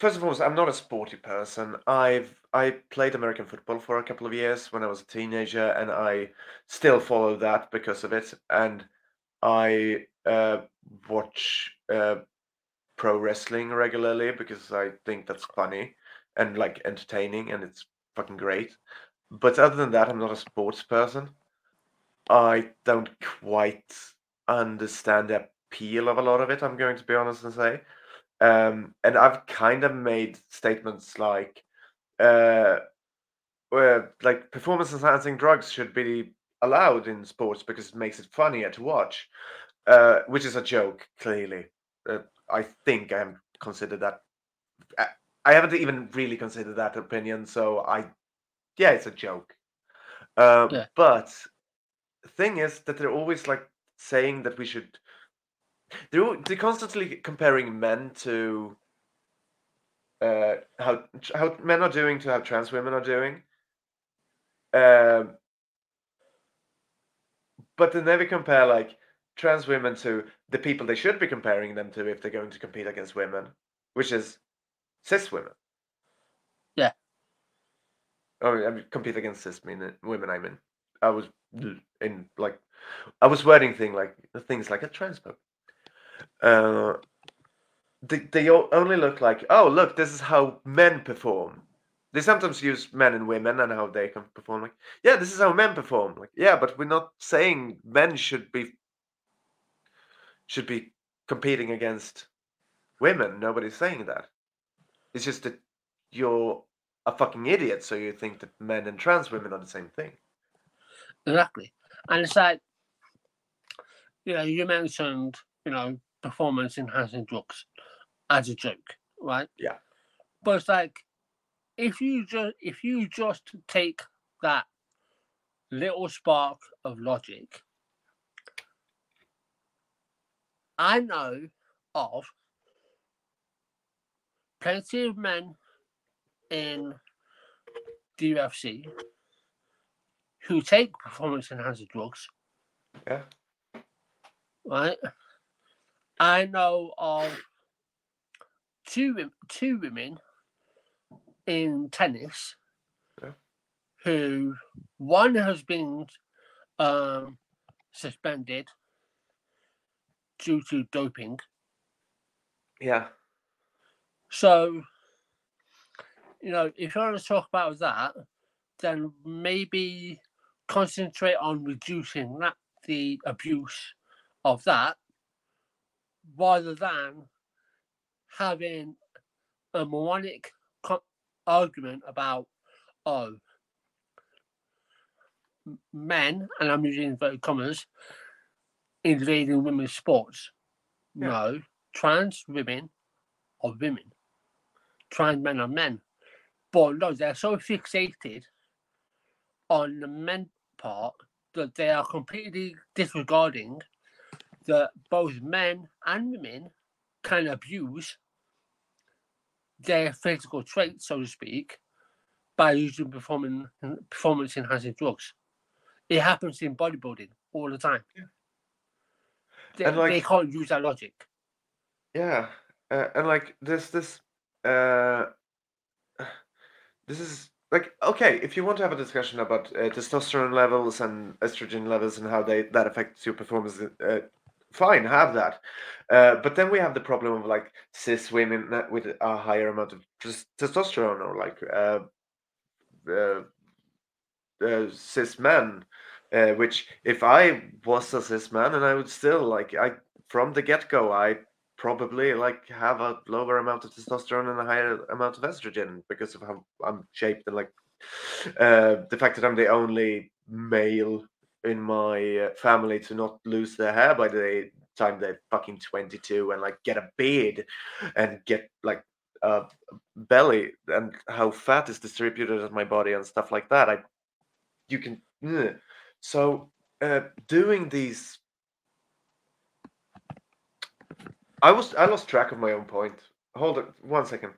[SPEAKER 2] first of all I'm not a sporty person. I've I played American football for a couple of years when I was a teenager, and I still follow that because of it. And I uh, watch uh, pro wrestling regularly because I think that's funny and like entertaining, and it's fucking great. But other than that, I'm not a sports person. I don't quite understand the appeal of a lot of it. I'm going to be honest and say, um, and I've kind of made statements like, uh, where like performance enhancing drugs should be allowed in sports because it makes it funnier to watch, uh, which is a joke. Clearly, uh, I think I'm considered that. I, haven't even really considered that opinion, so I, yeah, it's a joke. Uh,
[SPEAKER 1] Yeah.
[SPEAKER 2] But the thing is that they're always like saying that we should. They're they're constantly comparing men to uh, how how men are doing to how trans women are doing. Um, but they never compare like trans women to the people they should be comparing them to if they're going to compete against women. which is cis women.
[SPEAKER 1] Yeah.
[SPEAKER 2] Oh, I mean, compete against cis men, women. I mean, I was in like, I was wording thing like things like a transphobe. Uh, they they only look like oh look this is how men perform. They sometimes use men and women and how they can perform. Like yeah, this is how men perform. Like yeah, but we're not saying men should be should be competing against women. Nobody's saying that. It's just that you're a fucking idiot, so you think that men and trans women are the same thing.
[SPEAKER 1] Exactly. And it's like, you know, you mentioned, you know, performance enhancing drugs as a joke, right?
[SPEAKER 2] Yeah.
[SPEAKER 1] But it's like, if you just if you just take that little spark of logic, I know of plenty of men in the UFC who take performance enhancing drugs.
[SPEAKER 2] Yeah.
[SPEAKER 1] Right. I know of two two women in tennis
[SPEAKER 2] yeah.
[SPEAKER 1] who one has been um, suspended due to doping.
[SPEAKER 2] Yeah.
[SPEAKER 1] So, you know, if you want to talk about that, then maybe concentrate on reducing that the abuse of that rather than having a moronic co- argument about oh men and i'm using inverted commas invading women's sports yeah. no trans women are women trans men are men but no they're so fixated on the men part that they are completely disregarding that both men and women can abuse their physical traits, so to speak, by using performing, performance enhancing drugs. It happens in bodybuilding all the time. Yeah. They, like, they can't use that logic.
[SPEAKER 2] Yeah, uh, and like this, this, uh, this is like okay. If you want to have a discussion about uh, testosterone levels and estrogen levels and how they that affects your performance uh, fine, have that. Uh, but then we have the problem of like cis women with a higher amount of testosterone or like uh, uh, uh, cis men, which if I was a cis man and I would still like I from the get go I probably like have a lower amount of testosterone and a higher amount of estrogen because of how I'm shaped and like uh, the fact that I'm the only male in my uh, family to not lose their hair by the time they're fucking 22 and like get a beard and get like a belly and how fat is distributed in my body and stuff like that. I you can so uh, doing these I was I lost track of my own point. Hold it one second.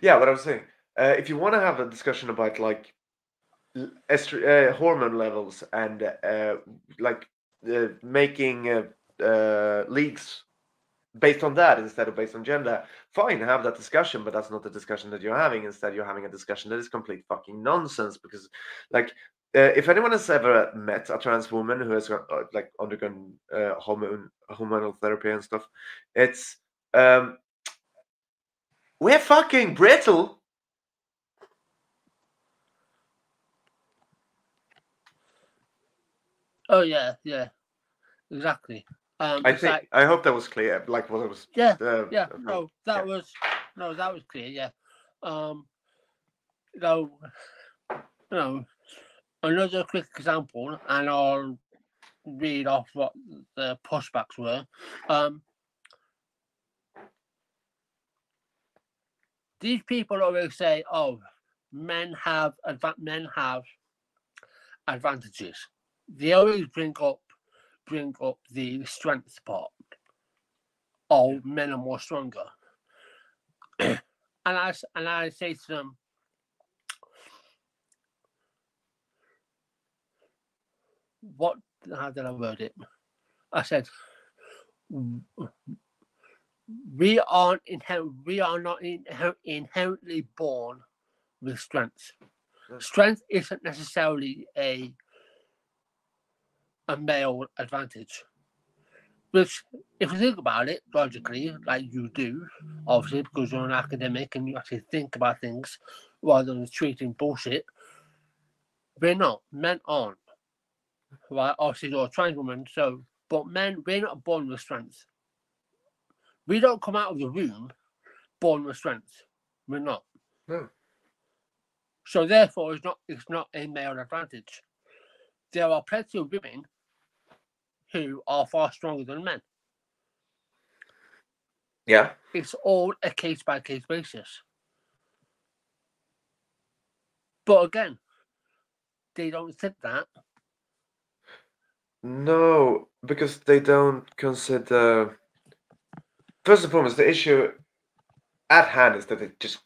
[SPEAKER 2] Yeah, what I was saying. Uh, if you want to have a discussion about like estro- uh, hormone levels and uh, like uh, making uh, uh, leagues based on that instead of based on gender fine have that discussion but that's not the discussion that you're having instead you're having a discussion that is complete fucking nonsense because like uh, if anyone has ever met a trans woman who has uh, like undergone uh, hormone hormonal therapy and stuff it's um we're fucking brittle
[SPEAKER 1] Oh yeah, yeah, exactly. Um,
[SPEAKER 2] I think like, I hope that was clear. Like what it was.
[SPEAKER 1] Yeah, uh, yeah. No, that yeah. was no, that was clear. Yeah. Um, you know, another quick example, and I'll read off what the pushbacks were. Um, these people always say, "Oh, men have adva- men have advantages." they always bring up bring up the strength part. Oh, men are more stronger. and I and I say to them, what how did I word it? I said we aren't inherent, we are not inher- inherently born with strength. Mm. Strength isn't necessarily a a male advantage. Which, if you think about it logically, like you do, obviously because you're an academic and you actually think about things rather than treating bullshit, we're not. Men aren't. Right? Oh, Obviously, you're a trans woman, so, but men, we're not born with strength. We don't come out of the womb born with strength. We're not.
[SPEAKER 2] No.
[SPEAKER 1] So therefore, it's not it's not a male advantage. There are plenty of women who are far stronger than men.
[SPEAKER 2] Yeah.
[SPEAKER 1] It's all a case by case basis. But again, they don't think that.
[SPEAKER 2] No, because they don't consider. First and foremost, the issue at hand is that they just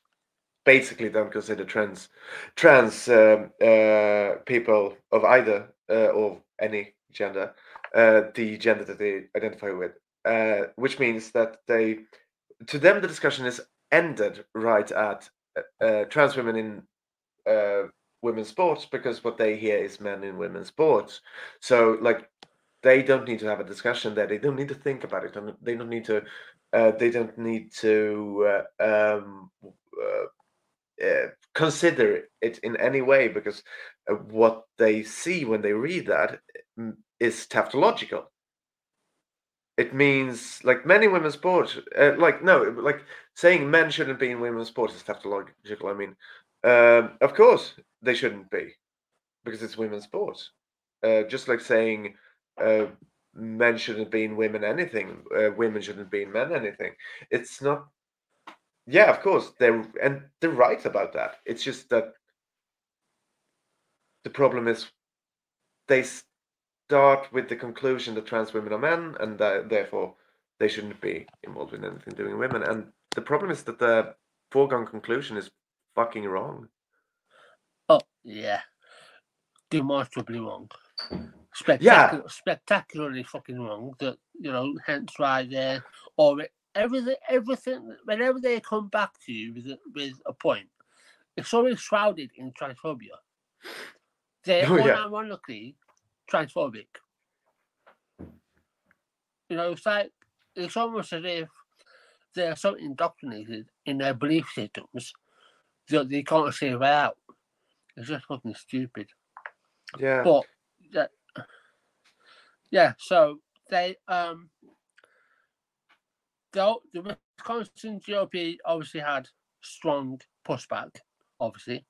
[SPEAKER 2] basically don't consider trans trans um, uh, people of either uh, or any gender uh, the gender that they identify with, uh, which means that they to them the discussion is ended right at uh, uh, trans women in women's sports because what they hear is men in women's sports. So like they don't need to have a discussion there. They don't need to think about it. They don't need to. Uh, they don't need to uh, um, uh, uh consider it in any way because uh, what they see when they read that mm, tautological. It means like many women's sports, uh, like no, like saying men shouldn't be in women's sports is tautological. I mean, um, of course, they shouldn't be because it's women's sports. Uh, just like saying uh, men shouldn't be in women anything, uh, women shouldn't be in men anything. It's not. Yeah, of course they're and they're right about that. It's just that the problem is they start with the conclusion that trans women are men and that therefore they shouldn't be involved in anything doing women. And the problem is that the foregone conclusion is fucking wrong.
[SPEAKER 1] Oh yeah, demonstrably wrong. Spectacular, yeah. spectacularly fucking wrong. That you know, hence why they or everything, everything. Whenever they come back to you with a, with a point, it's always shrouded in transphobia. They're oh, yeah. unironically transphobic. You know, it's like it's almost as if they're so indoctrinated in their belief systems they can't say it out. It's just fucking stupid.
[SPEAKER 2] Yeah.
[SPEAKER 1] But yeah, yeah. So they um the the Wisconsin GOP obviously had strong pushback, obviously,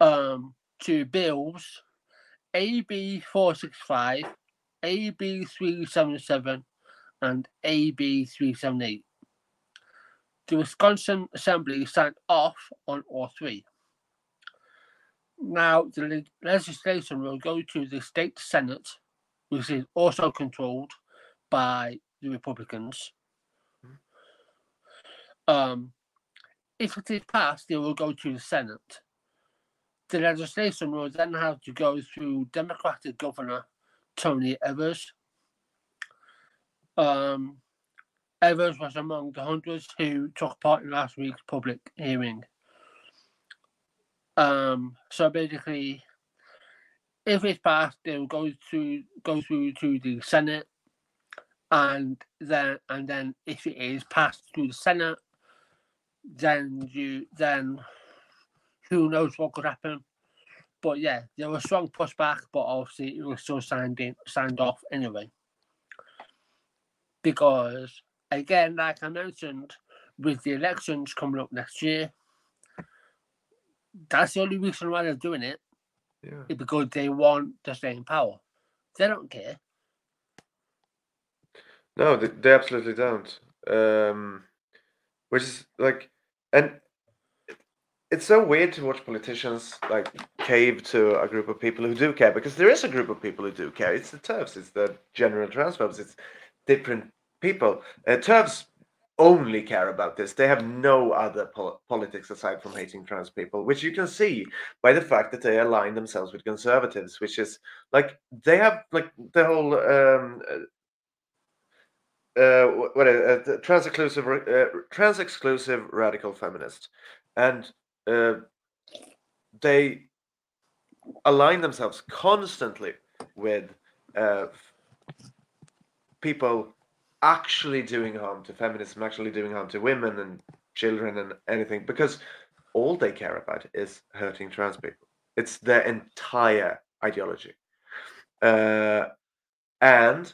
[SPEAKER 1] um, to bills AB four six five, AB three seven seven, and AB three seven eight. The Wisconsin Assembly signed off on all three. Now, the legislation will go to the state Senate, which is also controlled by the Republicans. Um, if it is passed, it will go to the Senate. The legislation will then have to go through Democratic Governor Tony Evers. Um, Evers was among the hundreds who took part in last week's public hearing. Um, so basically, if it's passed, it will go through go through to the Senate, and then and then if it is passed through the Senate, then you then who knows what could happen. But yeah, there was strong pushback, but obviously it was still signed in, signed off anyway. Because again, like I mentioned, with the elections coming up next year, that's the only reason why they're doing it.
[SPEAKER 2] Yeah.
[SPEAKER 1] Is because they want to stay in power. They don't care.
[SPEAKER 2] No, they, they absolutely don't. Um, which is like, and it's so weird to watch politicians like cave to a group of people who do care because there is a group of people who do care. It's the TERFs, it's the general transphobes, it's different people. Uh, TERFs only care about this. They have no other pol- politics aside from hating trans people, which you can see by the fact that they align themselves with conservatives, which is like they have like the whole um, uh, uh, what uh, trans exclusive uh, trans exclusive radical feminist, and uh, they align themselves constantly with uh, people actually doing harm to feminism, actually doing harm to women and children and anything, because all they care about is hurting trans people. It's their entire ideology. Uh, and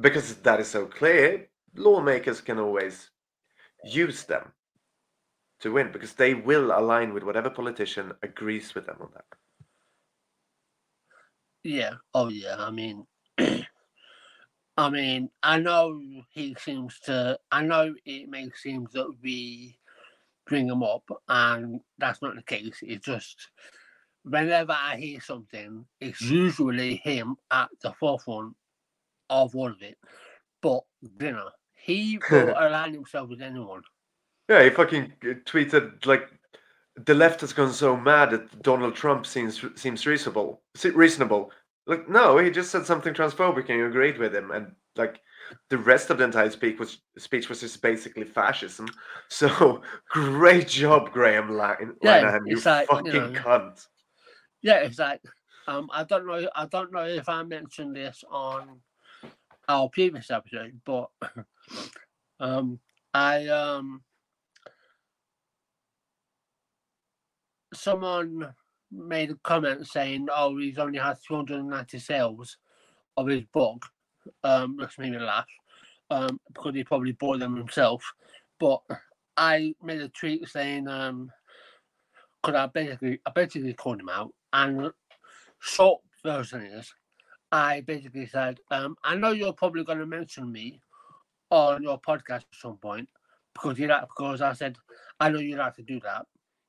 [SPEAKER 2] because that is so clear, lawmakers can always use them to win because they will align with whatever politician agrees with them on that.
[SPEAKER 1] Yeah. Oh, yeah. I mean, I mean, I know he seems to. I know it may seem that we bring him up, and that's not the case. It's just whenever I hear something, it's usually him at the forefront of all of it. But you know, he will align himself with anyone.
[SPEAKER 2] Yeah, he fucking uh, tweeted like the left has gone so mad that Donald Trump seems seems reasonable. Reasonable. Like no, he just said something transphobic and you agreed with him, and like the rest of the entire speech was speech was just basically fascism. So great job, Graham Linehan, yeah, you like, fucking you know, cunt.
[SPEAKER 1] Yeah, like um, I don't know. I don't know if I mentioned this on our previous episode, but um, I um, someone made a comment saying, "Oh, he's only had 290 sales of his book," um, which made me laugh um, because he probably bought them himself. But I made a tweet saying, um, because I basically I basically called him out, and short version is, I basically said, um, I know you're probably going to mention me on your podcast at some point because you like because I said I know you like to do that,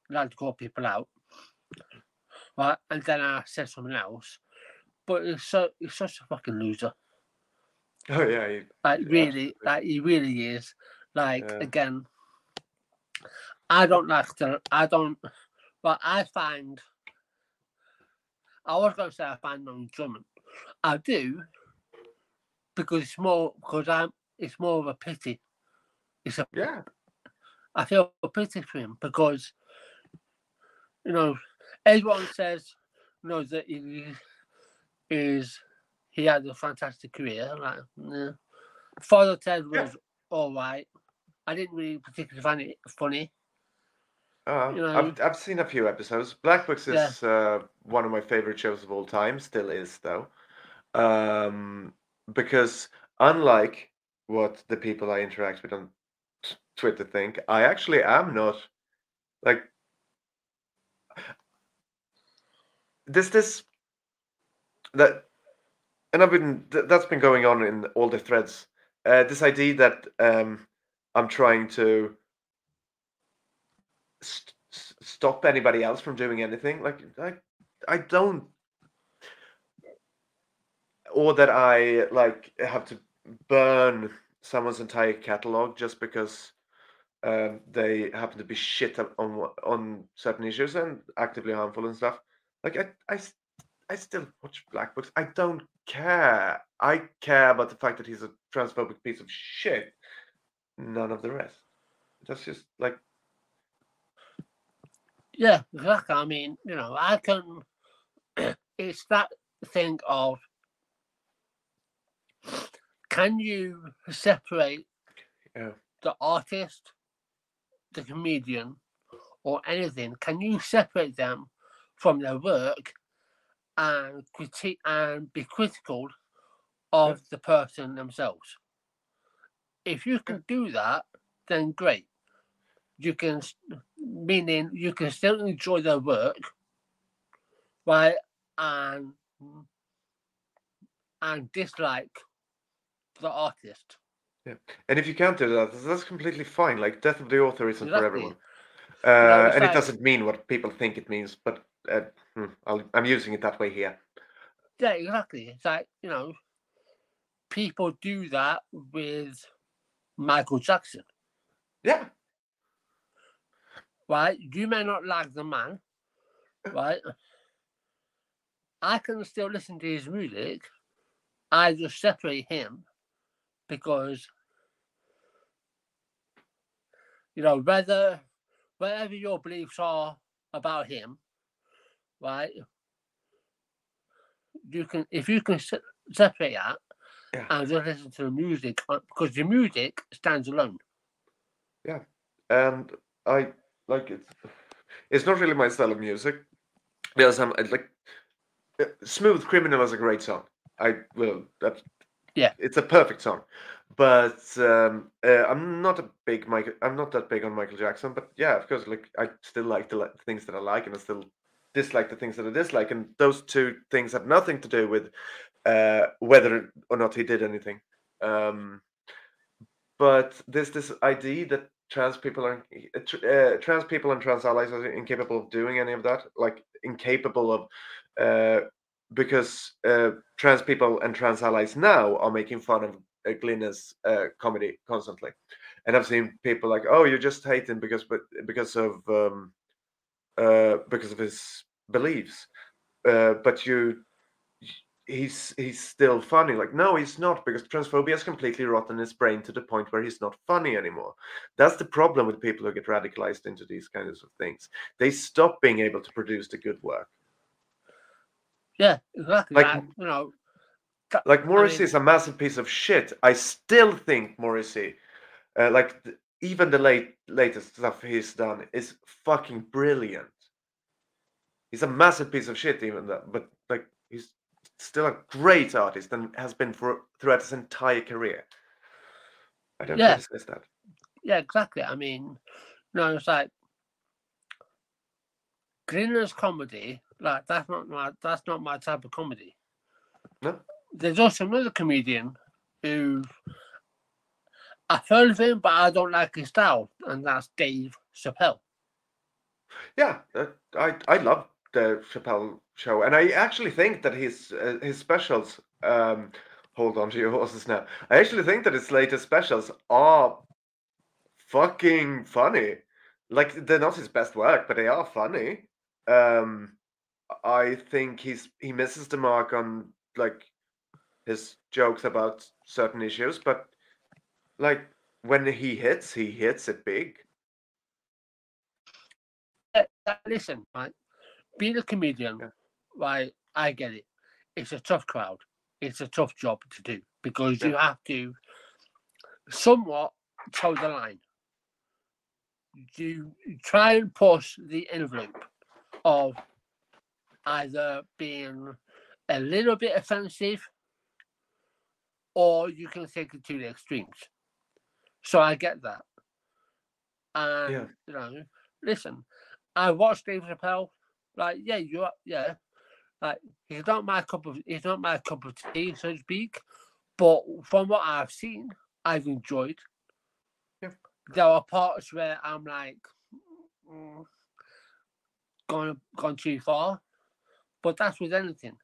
[SPEAKER 1] you like to call people out, right? And then I said something else, but it's so he's such a fucking loser.
[SPEAKER 2] Oh yeah, he,
[SPEAKER 1] like really, yeah. like he really is. Like yeah. again, I don't like to. I don't. But I find. I was going to say I find no enjoyment. I do, because it's more because I'm. It's more of a pity. It's a
[SPEAKER 2] yeah.
[SPEAKER 1] I feel a pity for him because, you know, everyone says, you know, that he is he had a fantastic career. Like, yeah. Father Ted was yeah. all right. I didn't really particularly find it funny.
[SPEAKER 2] Uh, you know, I've I've seen a few episodes. Black Books is yeah. uh, one of my favorite shows of all time. Still is though, um, because unlike what the people I interact with on t- Twitter think, I actually am not like this. This that and I've been that's been going on in all the threads. Uh, this idea that um, I'm trying to st- stop anybody else from doing anything, like I, I don't, or that I like have to burn someone's entire catalog just because um, they happen to be shit on on certain issues and actively harmful and stuff. Like I, I I still watch Black Books. I don't care. I care about the fact that he's a transphobic piece of shit. None of the rest. That's just like.
[SPEAKER 1] Yeah, exactly. I mean, you know, I can. it's that thing of. Can you separate
[SPEAKER 2] yeah.
[SPEAKER 1] the artist, the comedian, or anything? Can you separate them from their work and critique and be critical of the person themselves. If you can do that, then great. You can, meaning you can still enjoy their work, right? And and dislike the artist.
[SPEAKER 2] Yeah, and if you can't do that, that's completely fine. Like death of the author isn't exactly. for everyone, uh, and like, it doesn't mean what people think it means. But uh, hmm, i am using it that way here.
[SPEAKER 1] Yeah, exactly. It's like you know, people do that with Michael Jackson.
[SPEAKER 2] Yeah.
[SPEAKER 1] Right. You may not like the man, right? I can still listen to his music. I just separate him because you know, whether whatever your beliefs are about him, right? You can if you can separate that
[SPEAKER 2] Yeah.
[SPEAKER 1] and just listen to the music uh, because the music stands alone.
[SPEAKER 2] Yeah, and I like it. It's not really my style of music. Because I'm like uh, "Smooth Criminal" is a great song. I will. That
[SPEAKER 1] Yeah.
[SPEAKER 2] it's a perfect song. But um, uh, I'm not a big Michael. I'm not that big on Michael Jackson. But yeah, of course, like I still like the li- things that I like, and I still dislike the things that I dislike. And those two things have nothing to do with uh, whether or not he did anything. Um, but there's this idea that trans people are uh, uh, trans people and trans allies are incapable of doing any of that like incapable of uh, because uh, trans people and trans allies now are making fun of uh, uh, comedy constantly and I've seen people like oh you're just hating because but because of um, uh, because of his beliefs. Uh, but you he's he's still funny. Like no he's not because transphobia is completely rotten his brain to the point where he's not funny anymore. That's the problem with people who get radicalized into these kinds of things. They stop being able to produce the good work.
[SPEAKER 1] Yeah, exactly.
[SPEAKER 2] Like-
[SPEAKER 1] you know,
[SPEAKER 2] like morrissey
[SPEAKER 1] mean-
[SPEAKER 2] is a massive piece of shit. I still think morrissey uh, like even the late latest stuff he's done is fucking brilliant he's a massive piece of shit even that but like he's still a great artist and has been for throughout his entire career i don't
[SPEAKER 1] Yeah.
[SPEAKER 2] that
[SPEAKER 1] yeah, exactly. I mean, you know, it's like Glinner's comedy, like that's not my that's not my type of comedy.
[SPEAKER 2] No.
[SPEAKER 1] There's also another comedian who I've heard of him, but I don't like his style, and that's Dave Chappelle.
[SPEAKER 2] Yeah, uh, I I love the Chappelle show, and I actually think that his uh, his specials. Um, hold on to your horses now. I actually think that his latest specials are fucking funny. Like they're not his best work, but they are funny. Um, I think he's he misses the mark on like his jokes about certain issues, but like when he hits, he hits it big.
[SPEAKER 1] Uh, Listen, right, being a comedian,
[SPEAKER 2] Yeah.
[SPEAKER 1] right, I get it. It's a tough crowd. It's a tough job to do because you have to somewhat toe the line. You try and push the envelope of either being a little bit offensive or you can take it to the extremes. So I get that. And
[SPEAKER 2] Yeah.
[SPEAKER 1] you know, listen, I watched Dave Chappelle. Like, yeah, you are, yeah. Like, he's not my cup of he's not my cup of tea, so to speak. But from what I've seen, I've enjoyed.
[SPEAKER 2] Yeah.
[SPEAKER 1] There are parts where I'm like, mm, gone gone too far. But that's with anything.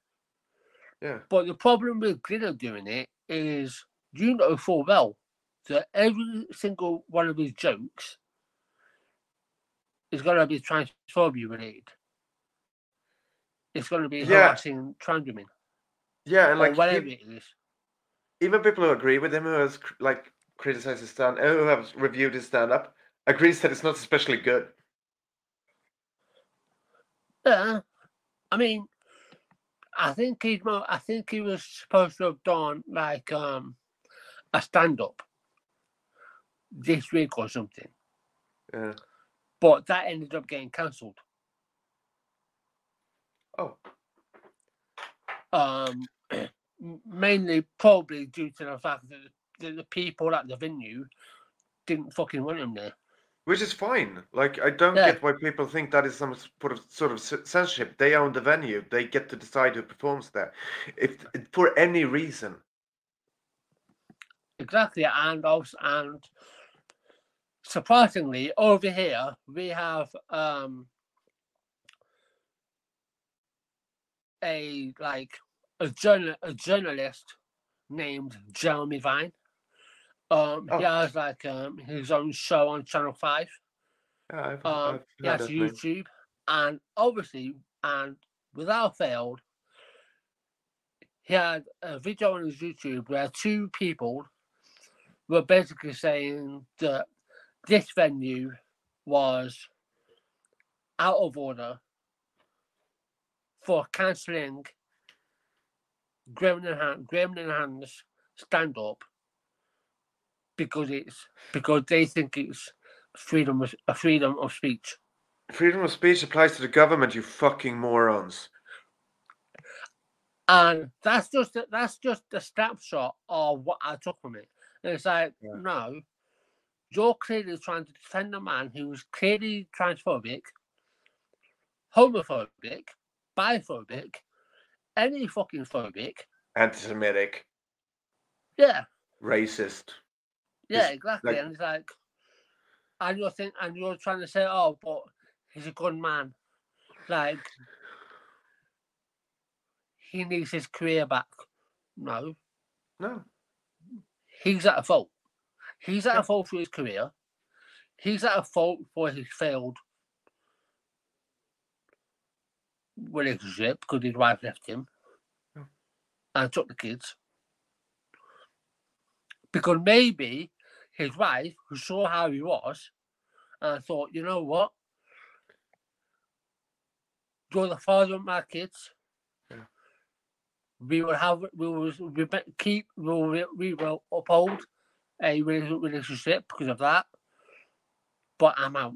[SPEAKER 2] Yeah.
[SPEAKER 1] But the problem with Glinner doing it is you know full well that every single one of his jokes is going to be transphobia related. It's going to be
[SPEAKER 2] Yeah.
[SPEAKER 1] harassing trans women
[SPEAKER 2] Yeah, and like
[SPEAKER 1] whatever
[SPEAKER 2] peop-
[SPEAKER 1] it is.
[SPEAKER 2] even people who agree with him, who has like criticized his stand, who have reviewed his stand-up, agrees that it's not especially good.
[SPEAKER 1] Yeah, I mean, I think he's more. I think he was supposed to have done like um a stand up this week or something,
[SPEAKER 2] Yeah.
[SPEAKER 1] but that ended up getting cancelled.
[SPEAKER 2] Oh,
[SPEAKER 1] um, mainly probably due to the fact that the, the people at the venue didn't fucking want him there.
[SPEAKER 2] which is fine. Like I don't
[SPEAKER 1] Yeah.
[SPEAKER 2] get why people think that is some sort of sort of censorship. They own the venue. They get to decide who performs there, if for any reason.
[SPEAKER 1] Exactly, and also and surprisingly, over here we have um a like a journal a journalist named Jeremy Vine. Um, he
[SPEAKER 2] Oh.
[SPEAKER 1] has like um his own show on Channel Five.
[SPEAKER 2] Yeah, I've,
[SPEAKER 1] um,
[SPEAKER 2] I've
[SPEAKER 1] he has. YouTube, and obviously, and without fail, he had a video on his YouTube where two people were basically saying that this venue was out of order for cancelling Graham Linehan, Graham Hands stand up because it's because they think it's freedom of a freedom of speech.
[SPEAKER 2] Freedom of speech applies to the government, you fucking morons.
[SPEAKER 1] And that's just that's just a snapshot of what I took from it. And it's like,
[SPEAKER 2] Yeah.
[SPEAKER 1] no, you're clearly trying to defend a man who's clearly transphobic, homophobic, biphobic, any fucking phobic.
[SPEAKER 2] Anti-Semitic,
[SPEAKER 1] Yeah,
[SPEAKER 2] racist.
[SPEAKER 1] yeah,
[SPEAKER 2] It's
[SPEAKER 1] exactly.
[SPEAKER 2] like-
[SPEAKER 1] and it's like, and you're think, and you're trying to say, oh, but he's a good man, like he needs his career back. No,
[SPEAKER 2] No.
[SPEAKER 1] he's at a fault. He's at a fault for his career. He's at a fault for his failed relationship because his wife left him
[SPEAKER 2] Yeah.
[SPEAKER 1] and took the kids. Because maybe his wife, who saw how he was, and thought, you know what? You're the father of my kids.
[SPEAKER 2] Yeah.
[SPEAKER 1] We will have, we will keep, we will, we will uphold a rela- relationship because of that. But I'm out.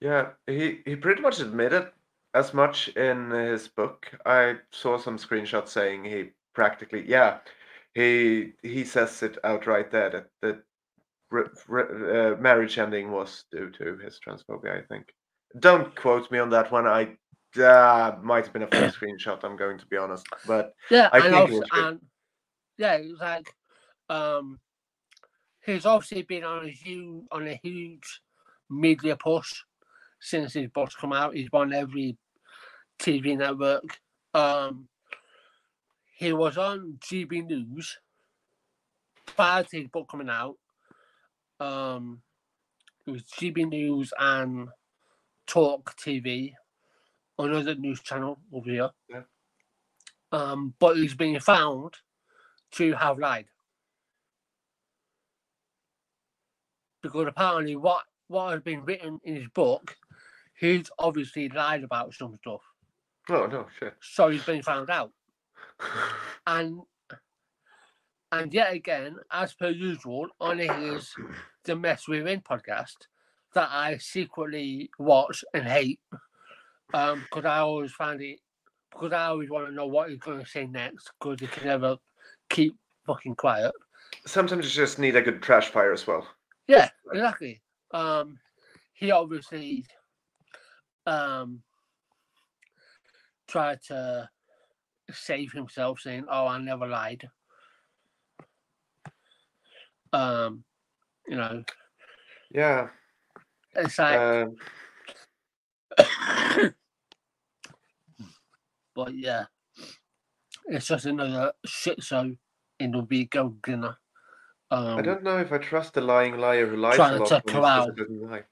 [SPEAKER 2] Yeah, he he pretty much admitted as much in his book. I saw some screenshots saying he practically, yeah, he he says it outright there that the re- re- uh, marriage ending was due to his transphobia. I think. Don't quote me on that one. I uh, might have been a fake screenshot. I'm going to be honest, but
[SPEAKER 1] Yeah,
[SPEAKER 2] I think it was good.
[SPEAKER 1] and yeah, it was like um he's obviously been on a huge on a huge media push since his book's come out. He's on every TV network. Um he was on GB News prior to his book coming out. Um it was GB News and Talk TV, another news channel over here.
[SPEAKER 2] Yeah.
[SPEAKER 1] Um, but he's been found to have lied. Because apparently what, what has been written in his book, he's obviously lied about some stuff.
[SPEAKER 2] oh no shit.
[SPEAKER 1] So he's been found out. And and yet again, as per usual, on his The Mess We're In podcast that I secretly watch and hate. Um, because I always find it because I always want to know what he's gonna say next, because he can never keep fucking quiet.
[SPEAKER 2] Sometimes you just need a good trash fire as well.
[SPEAKER 1] Yeah, exactly. Um, he obviously um tried to save himself, saying, "Oh, I never lied." Um, you know,
[SPEAKER 2] Yeah.
[SPEAKER 1] it's like,
[SPEAKER 2] Um,
[SPEAKER 1] but yeah, it's just another shit show in the Vigo dinner. Um,
[SPEAKER 2] I don't know if I trust the lying liar who lies
[SPEAKER 1] Trying
[SPEAKER 2] a lot
[SPEAKER 1] to
[SPEAKER 2] when
[SPEAKER 1] corral.
[SPEAKER 2] doesn't lie.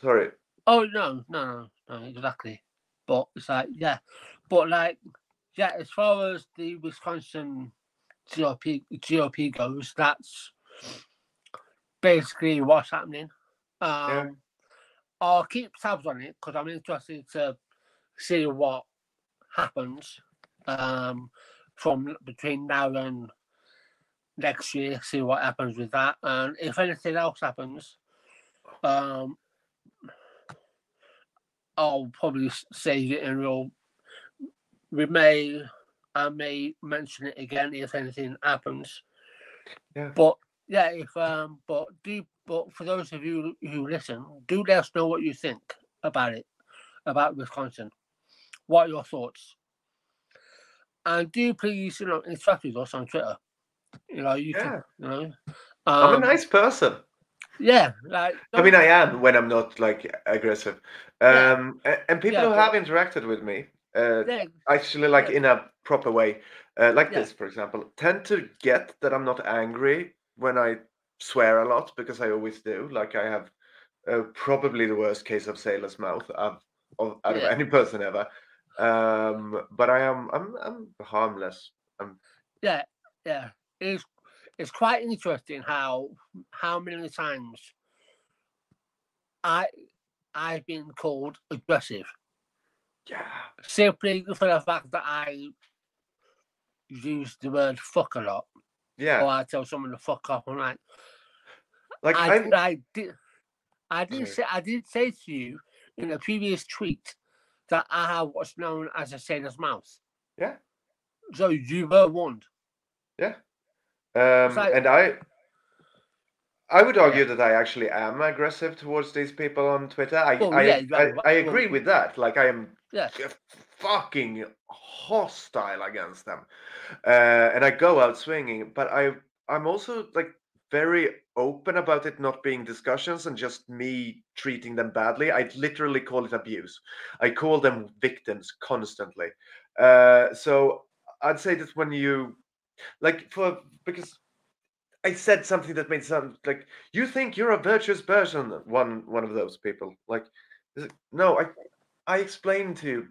[SPEAKER 2] Sorry.
[SPEAKER 1] Oh no, no, no, no, exactly. But it's like, yeah, but like, yeah, as far as the Wisconsin GOP GOP goes, that's basically what's happening. Um, I'll keep tabs on it because I'm interested to see what happens um, from between now and next year. See what happens with that, and if anything else happens, um, I'll probably save it and we'll we may I may mention it again if anything happens.
[SPEAKER 2] Yeah.
[SPEAKER 1] But yeah, if um but do but for those of you who listen, do let us know what you think about it, about Wisconsin. What are your thoughts? And do please, you know, interact with us on Twitter. You know, you
[SPEAKER 2] Yeah.
[SPEAKER 1] can you know.
[SPEAKER 2] I'm a
[SPEAKER 1] um,
[SPEAKER 2] nice person.
[SPEAKER 1] Yeah, like
[SPEAKER 2] I mean, I am when I'm not like aggressive. Um, a- and people
[SPEAKER 1] Yeah,
[SPEAKER 2] who have interacted with me, uh,
[SPEAKER 1] yeah,
[SPEAKER 2] actually, like
[SPEAKER 1] Yeah.
[SPEAKER 2] in a proper way, uh, like
[SPEAKER 1] Yeah.
[SPEAKER 2] this, for example, tend to get that I'm not angry when I swear a lot because I always do. Like I have uh, probably the worst case of sailor's mouth of, of out
[SPEAKER 1] Yeah.
[SPEAKER 2] of any person ever. Um, but I am I'm I'm harmless.
[SPEAKER 1] I'm yeah, yeah. It's it's quite interesting how how many times I I've been called aggressive
[SPEAKER 2] Yeah.
[SPEAKER 1] simply for the fact that I use the word fuck a lot,
[SPEAKER 2] Yeah.
[SPEAKER 1] or I tell someone to fuck off. I'm like,
[SPEAKER 2] Like
[SPEAKER 1] I,
[SPEAKER 2] I'm
[SPEAKER 1] I did, I did
[SPEAKER 2] Sorry. Mm-hmm.
[SPEAKER 1] say, I did say to you in a previous tweet that I have what's known as a sailor's mouth.
[SPEAKER 2] Yeah.
[SPEAKER 1] So you were warned.
[SPEAKER 2] Um,
[SPEAKER 1] like-
[SPEAKER 2] and I, I would argue that I actually am aggressive towards these people on Twitter. I,
[SPEAKER 1] Well,
[SPEAKER 2] I,
[SPEAKER 1] yeah,
[SPEAKER 2] I, I
[SPEAKER 1] well,
[SPEAKER 2] agree with that. Like I am
[SPEAKER 1] Yeah.
[SPEAKER 2] fucking hostile against them, uh, and I go out swinging. But I, I'm also like very open about it not being discussions and just me treating them badly. I literally call it abuse. I call them victims constantly. Uh, so I'd say that when you like for because I said something that made sound like you think you're a virtuous person. One one of those people. Like, no, I I explained to you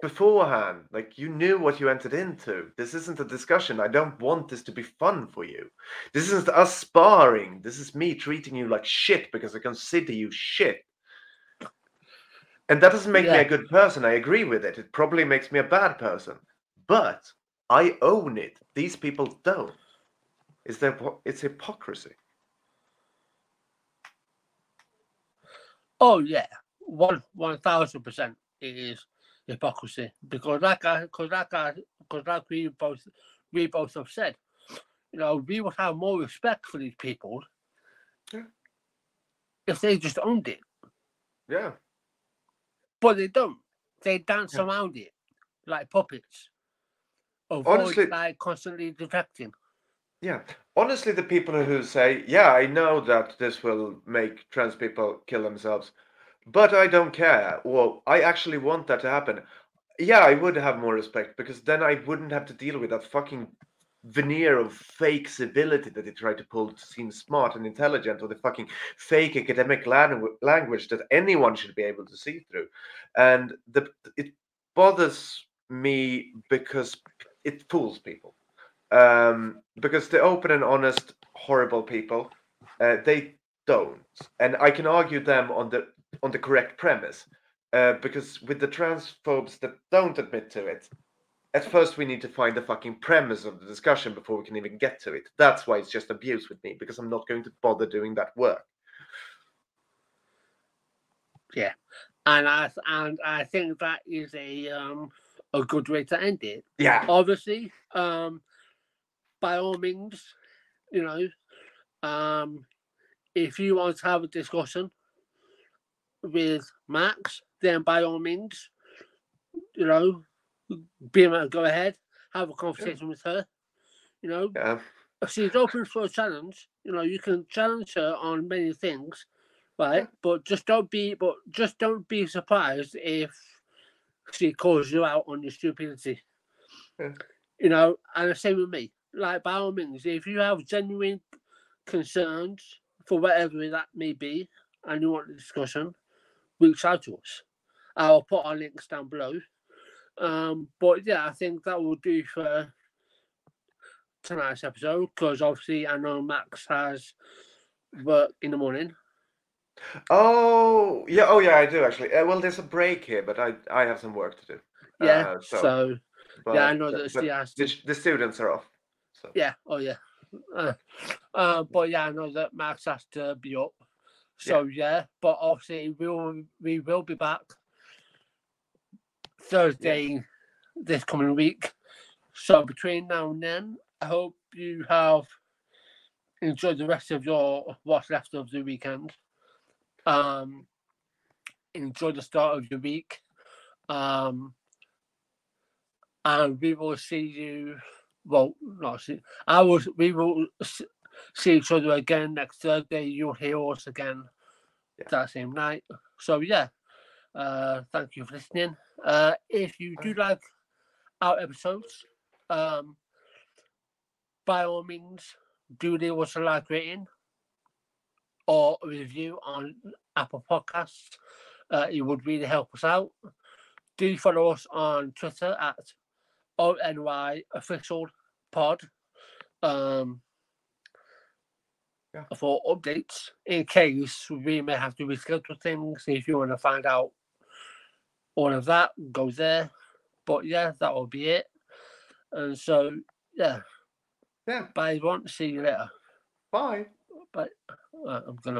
[SPEAKER 2] beforehand. Like you knew what you entered into. This isn't a discussion. I don't want this to be fun for you. This isn't us sparring. This is me treating you like shit because I consider you shit. And that doesn't make me a good person. I agree with it. It probably makes me a bad person. But I own it. These people don't. Is there it's hypocrisy.
[SPEAKER 1] Oh yeah, one one thousand percent. It is hypocrisy because, like I, because like I, because like we both, we both have said, you know, we would have more respect for these people
[SPEAKER 2] Yeah.
[SPEAKER 1] if they just owned it,
[SPEAKER 2] Yeah.
[SPEAKER 1] but they don't. They dance
[SPEAKER 2] Yeah.
[SPEAKER 1] around it like puppets. Avoid
[SPEAKER 2] Honestly-
[SPEAKER 1] like constantly defecting.
[SPEAKER 2] Yeah. Honestly, the people who say, yeah, I know that this will make trans people kill themselves, but I don't care, or I actually want that to happen. Yeah, I would have more respect because then I wouldn't have to deal with that fucking veneer of fake civility that they try to pull to seem smart and intelligent, or the fucking fake academic langu- language that anyone should be able to see through. And the it bothers me because it fools people um, because the open and honest, horrible people, uh, they don't, and I can argue them on the on the correct premise, uh, because with the transphobes that don't admit to it, at first we need to find the fucking premise of the discussion before we can even get to it. That's why it's just abuse with me because I'm not going to bother doing that work.
[SPEAKER 1] Yeah, and I and I think that is a um a good way to end it.
[SPEAKER 2] Yeah,
[SPEAKER 1] obviously um by all means you know um if you want to have a discussion with max then by all means you know be able to go ahead have a conversation with her you know.
[SPEAKER 2] Yeah,
[SPEAKER 1] she's open for a challenge you know you can challenge her on many things right? But just don't be but just don't be surprised if she calls you out on your stupidity
[SPEAKER 2] Yeah.
[SPEAKER 1] you know and the same with me like by all means if you have genuine concerns for whatever that may be and you want the discussion reach out to us i'll put our links down below um but yeah i think that will do for tonight's episode because obviously I know Max has work in the morning.
[SPEAKER 2] Oh, yeah. Oh, yeah. I do actually. Uh, well, there's a break here, but I I have some work to do.
[SPEAKER 1] Yeah,
[SPEAKER 2] Uh, so,
[SPEAKER 1] so, yeah, I know that
[SPEAKER 2] but
[SPEAKER 1] she
[SPEAKER 2] the, the students are off. So
[SPEAKER 1] Yeah, oh yeah. Uh, uh, but yeah, I know that Max has to be up. So yeah, but obviously we will we will be back Thursday this coming week. So between now and then, I hope you have enjoyed the rest of your what's left of the weekend. Um, enjoy the start of your week. Um, and we will see you. Well, not see. I will. We will see each other again next Thursday. You'll hear us again
[SPEAKER 2] Yeah.
[SPEAKER 1] that same night. So yeah, uh, thank you for listening. Uh, if you do like our episodes, um, by all means, do leave us a like rating or review on Apple Podcasts. Uh, it would really help us out. Do follow us on Twitter at ONY Official Pod. Um,
[SPEAKER 2] Yeah.
[SPEAKER 1] for updates in case we may have to reschedule things. If you want to find out all of that, go there. But yeah, that will be it. And so yeah,
[SPEAKER 2] Yeah.
[SPEAKER 1] bye everyone. See you later.
[SPEAKER 2] Bye.
[SPEAKER 1] Bye. Uh, I'm gonna.